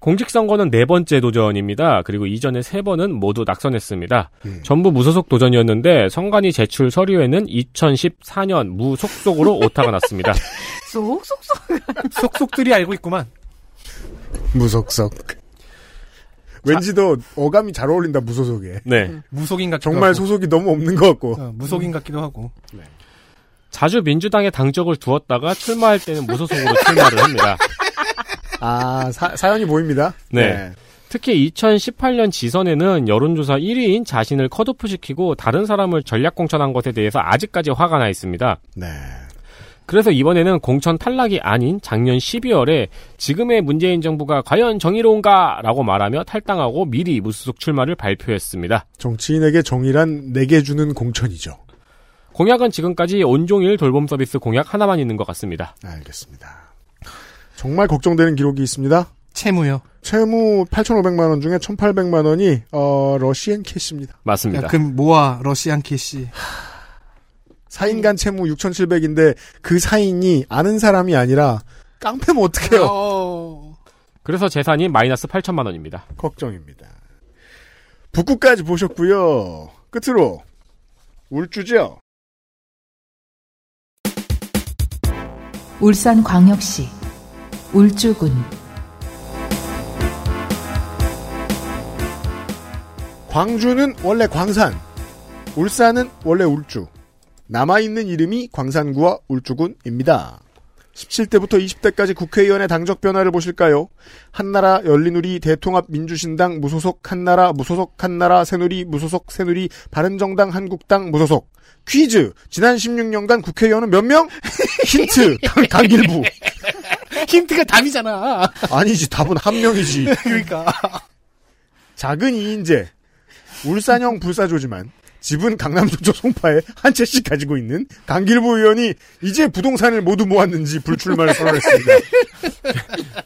공직선거는 네 번째 도전입니다. 그리고 이전에 세 번은 모두 낙선했습니다. 음. 전부 무소속 도전이었는데 선관위 제출 서류에는 2014년 무속속으로 오타가 났습니다. 쏙쏙쏙. 속속들이 알고 있구만. 무속석. 왠지 더 어감이 잘 어울린다, 무소속에. 네. 무속인 같기도 정말 하고. 소속이 너무 없는 것 같고. 어, 무속인 같기도 하고. 자주 민주당에 당적을 두었다가 출마할 때는 무소속으로 출마를 합니다. 아, 사, 사연이 보입니다. 네. 특히 2018년 지선에는 여론조사 1위인 자신을 컷오프시키고 다른 사람을 전략 공천한 것에 대해서 아직까지 화가 나 있습니다. 네. 그래서 이번에는 공천 탈락이 아닌 작년 12월에 지금의 문재인 정부가 과연 정의로운가? 라고 말하며 탈당하고 미리 무소속 출마를 발표했습니다. 정치인에게 정의란 내게 주는 공천이죠. 공약은 지금까지 온종일 돌봄 서비스 공약 하나만 있는 것 같습니다. 알겠습니다. 정말 걱정되는 기록이 있습니다. 채무요. 채무 8,500만 원 중에 1,800만 원이 어, 러시앤캐시입니다. 맞습니다. 야금 모아 러시앤캐시. 사인 간 채무 6,700인데 그 사인이 아는 사람이 아니라 깡패면 어떡해요? 어... 그래서 재산이 마이너스 8천만 원입니다. 걱정입니다. 북구까지 보셨고요. 끝으로 울주죠. 울산광역시, 울주군, 광주는 원래 광산, 울산은 원래 울주. 남아있는 이름이 광산구와 울주군입니다. 17대부터 20대까지 국회의원의 당적 변화를 보실까요? 한나라 열린우리 대통합 민주신당 무소속 한나라 무소속 한나라 새누리 무소속 새누리 바른정당 한국당 무소속 퀴즈 지난 16년간 국회의원은 몇 명? 힌트 강, 강길부 힌트가 답이잖아. 아니지 답은 한 명이지 그러니까. 작은 이인제 울산형 불사조지만 집은 강남 조초 송파에 한 채씩 가지고 있는 강길보 의원이 이제 부동산을 모두 모았는지 불출마를 선언했습니다.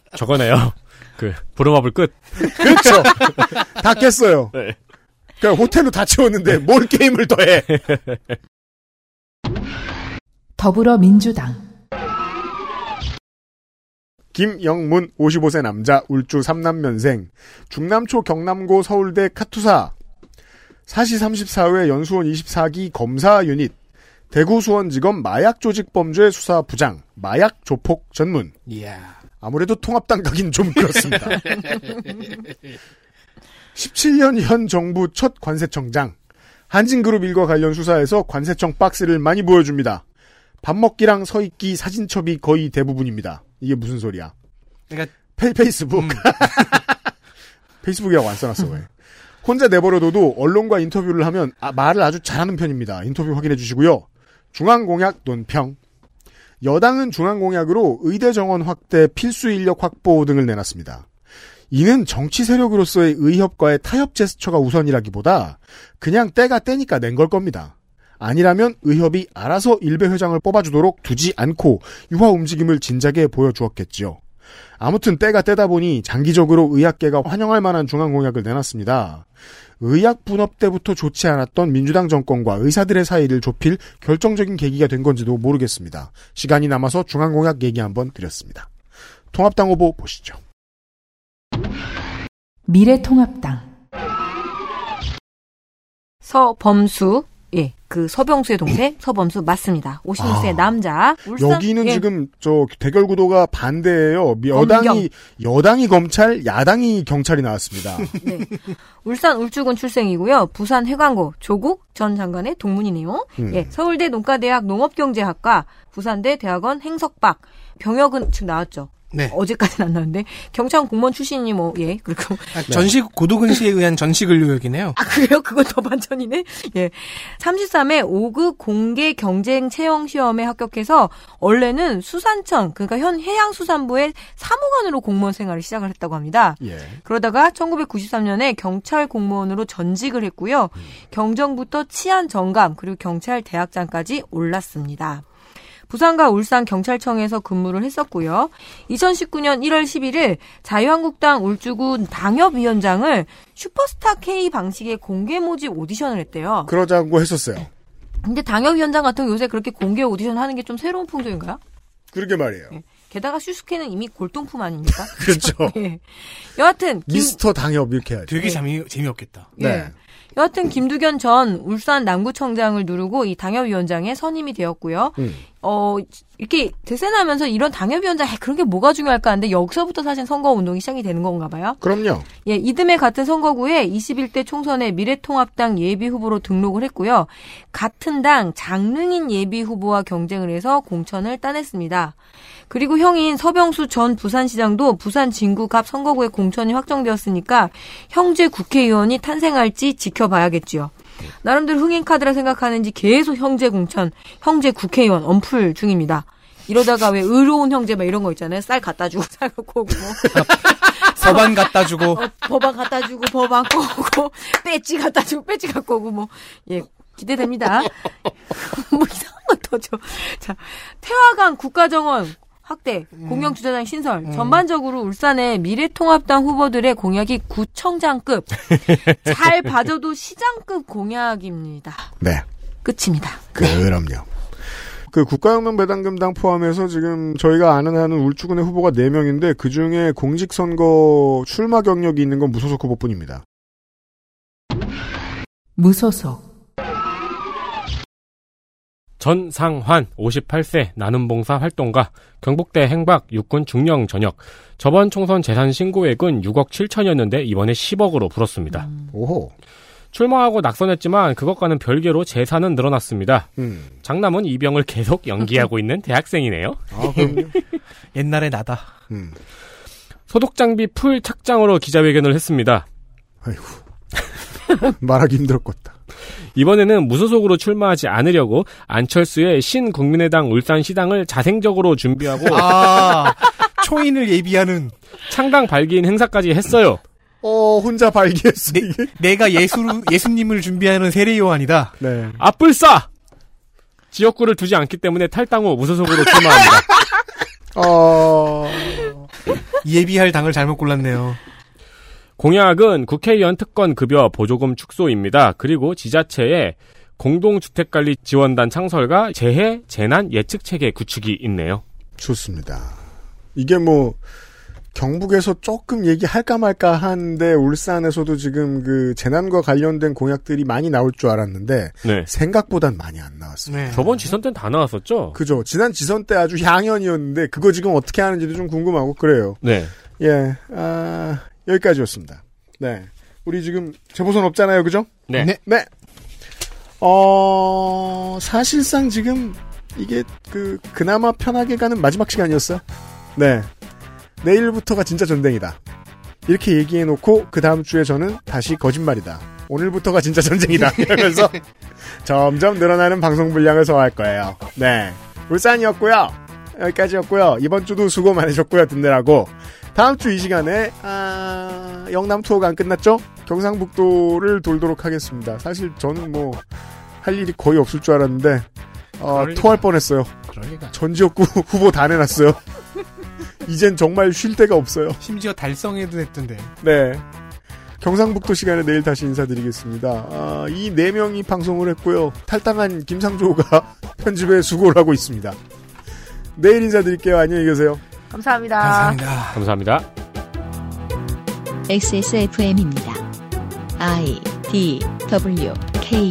저거네요. 그 부름업을 끝. 그렇죠. 다 깼어요. 네. 그러니까 호텔로 다 채웠는데 뭘 게임을 더해. 더불어민주당 김영문 55세 남자 울주 3남면생 중남초 경남고 서울대 카투사 사시 34회 연수원 24기 검사 유닛 대구 수원지검 마약조직범죄 수사 부장 마약 조폭 전문 이야. 아무래도 통합당 가긴 좀 그렇습니다. 17년 현 정부 첫 관세청장 한진그룹 일과 관련 수사에서 관세청 박스를 많이 보여줍니다. 밥 먹기랑 서 있기 사진첩이 거의 대부분입니다. 이게 무슨 소리야? 그러니까 페, 페이스북. 음. 페이스북이라고 안 써놨어, 왜. 혼자 내버려둬도 언론과 인터뷰를 하면 아, 말을 아주 잘하는 편입니다. 인터뷰 확인해 주시고요. 중앙공약 논평. 여당은 중앙공약으로 의대 정원 확대, 필수 인력 확보 등을 내놨습니다. 이는 정치 세력으로서의 의협과의 타협 제스처가 우선이라기보다 그냥 때가 때니까 낸 걸 겁니다. 아니라면 의협이 알아서 일베 회장을 뽑아주도록 두지 않고 유화 움직임을 진작에 보여주었겠지요. 아무튼 때가 때다 보니 장기적으로 의학계가 환영할 만한 중앙 공약을 내놨습니다. 의학 분업 때부터 좋지 않았던 민주당 정권과 의사들의 사이를 좁힐 결정적인 계기가 된 건지도 모르겠습니다. 시간이 남아서 중앙 공약 얘기 한번 드렸습니다. 통합당 후보 보시죠. 미래통합당 서범수 예, 그 서병수의 동생 서범수 맞습니다. 56세 아, 남자. 울산 여기는 예, 지금 저 대결 구도가 반대예요. 여당이 여당이 검찰, 야당이 경찰이 나왔습니다. 네. 울산 울주군 출생이고요. 부산 해관고 조국 전 장관의 동문이네요. 음. 예, 서울대 농가대학 농업경제학과, 부산대 대학원 행석박, 병역은 지금 나왔죠. 네. 어제까지는 안 나왔는데 경찰 공무원 출신이 뭐 예, 그리고 아, 전식 고도근시에 의한 전식 의료역이네요. 아, 그래요? 그거 더 반전이네? 예. 33회 5급 공개 경쟁 채용 시험에 합격해서 원래는 수산청, 그러니까 현 해양수산부의 사무관으로 공무원 생활을 시작을 했다고 합니다. 예. 그러다가 1993년에 경찰 공무원으로 전직을 했고요. 경정부터 치안 정감, 그리고 경찰 대학장까지 올랐습니다. 부산과 울산 경찰청에서 근무를 했었고요. 2019년 1월 11일 자유한국당 울주군 당협위원장을 슈퍼스타 K 방식의 공개 모집 오디션을 했대요. 그러자고 했었어요. 근데 당협위원장 같은 경우 요새 그렇게 공개 오디션 하는 게 좀 새로운 풍조인가요? 그러게 말이에요. 게다가 슈스케는 이미 골동품 아닙니까? 그렇죠. 예. 여하튼 김, 미스터 당협 이렇게 해야죠. 되게 재미, 재미없겠다. 예. 네. 여하튼 김두견 전 울산 남구청장을 누르고 이 당협위원장에 선임이 되었고요. 음. 어 이렇게 대세나면서 이런 당협위원장 에, 그런 게 뭐가 중요할까 하는데 여기서부터 사실 선거 운동이 시작이 되는 건가 봐요. 그럼요. 예, 이듬해 같은 선거구에 21대 총선에 미래통합당 예비 후보로 등록을 했고요. 같은 당 장릉인 예비 후보와 경쟁을 해서 공천을 따냈습니다. 그리고 형인 서병수 전 부산시장도 부산 진구갑 선거구에 공천이 확정되었으니까 형제 국회의원이 탄생할지 지켜봐야겠지요. 나름대로 흥행 카드라 생각하는지 계속 형제 공천, 형제 국회의원 엄풀 중입니다. 이러다가 왜 의로운 형제 막 이런 거 있잖아요. 쌀 갖다 주고 쌀 갖고 오고 뭐. 법안 갖다 주고 어, 법안 갖다 주고 법안 꺼오고 배지 갖다 주고 배지 갖고 오고 뭐 예. 기대됩니다. 뭐 이상한 거 터져. 자, 태화강 국가정원 확대, 공영 주차장 신설. 전반적으로 울산의 미래통합당 후보들의 공약이 구청장급, 잘 봐줘도 시장급 공약입니다. 네. 끝입니다. 그럼요. 그 국가혁명 배당금당 포함해서 지금 저희가 아는 한은 울주군의 후보가 4명인데 그 중에 공직선거 출마 경력이 있는 건 무소속 후보뿐입니다. 무소속 전상환 58세 나눔봉사 활동가 경북대 행박 육군 중령 전역 저번 총선 재산 신고액은 6억 7천이었는데 이번에 10억으로 불었습니다. 오호. 출마하고 낙선했지만 그것과는 별개로 재산은 늘어났습니다. 음. 장남은 이병을 계속 연기하고 있는 대학생이네요. 아, 그럼요. 옛날에 나다. 음. 소독 장비 풀 착장으로 기자회견을 했습니다. 아이고. 말하기 힘들었겠다. 이번에는 무소속으로 출마하지 않으려고 안철수의 신국민의당 울산시당을 자생적으로 준비하고 아 초인을 예비하는 창당 발기인 행사까지 했어요. 어, 혼자 발기했어, 이게. 내가 예수 예수님을 준비하는 세례 요한이다. 네. 앞불싸! 지역구를 두지 않기 때문에 탈당 후 무소속으로 출마합니다. 어, 예비할 당을 잘못 골랐네요. 공약은 국회의원 특권 급여 보조금 축소입니다. 그리고 지자체에 공동주택관리 지원단 창설과 재해 재난 예측 체계 구축이 있네요. 좋습니다. 이게 뭐, 경북에서 조금 얘기할까 말까 하는데, 울산에서도 지금 그 재난과 관련된 공약들이 많이 나올 줄 알았는데, 네. 생각보단 많이 안 나왔습니다. 네. 저번 지선 때는 다 나왔었죠? 그죠. 지난 지선 때 아주 향연이었는데, 그거 지금 어떻게 하는지도 좀 궁금하고 그래요. 네. 예, 아, 여기까지였습니다. 네. 우리 지금 재보선 없잖아요, 그죠? 네. 네. 네. 어, 사실상 지금 이게 그, 그나마 편하게 가는 마지막 시간이었어요. 네. 내일부터가 진짜 전쟁이다. 이렇게 얘기해놓고 그 다음 주에 저는 다시 거짓말이다. 오늘부터가 진짜 전쟁이다. 이러면서 점점 늘어나는 방송 분량을 소화할 거예요. 네. 울산이었고요. 여기까지였고요. 이번 주도 수고 많으셨고요. 듣느라고. 다음 주 이 시간에 아, 영남 투어가 안 끝났죠? 경상북도를 돌도록 하겠습니다. 사실 저는 뭐 할 일이 거의 없을 줄 알았는데 어, 그럴 리가. 토할 뻔했어요. 그럴 리가. 전지역구 후보 다 내놨어요. 이젠 정말 쉴 데가 없어요. 심지어 달성해도 했던데. 네. 경상북도 시간에 내일 다시 인사드리겠습니다. 아, 이 네 명이 방송을 했고요. 탈당한 김상조가 편집에 수고를 하고 있습니다. 내일 인사드릴게요. 안녕히 계세요. 감사합니다. 감사합니다. 감사합니다. XSFM입니다. I D W K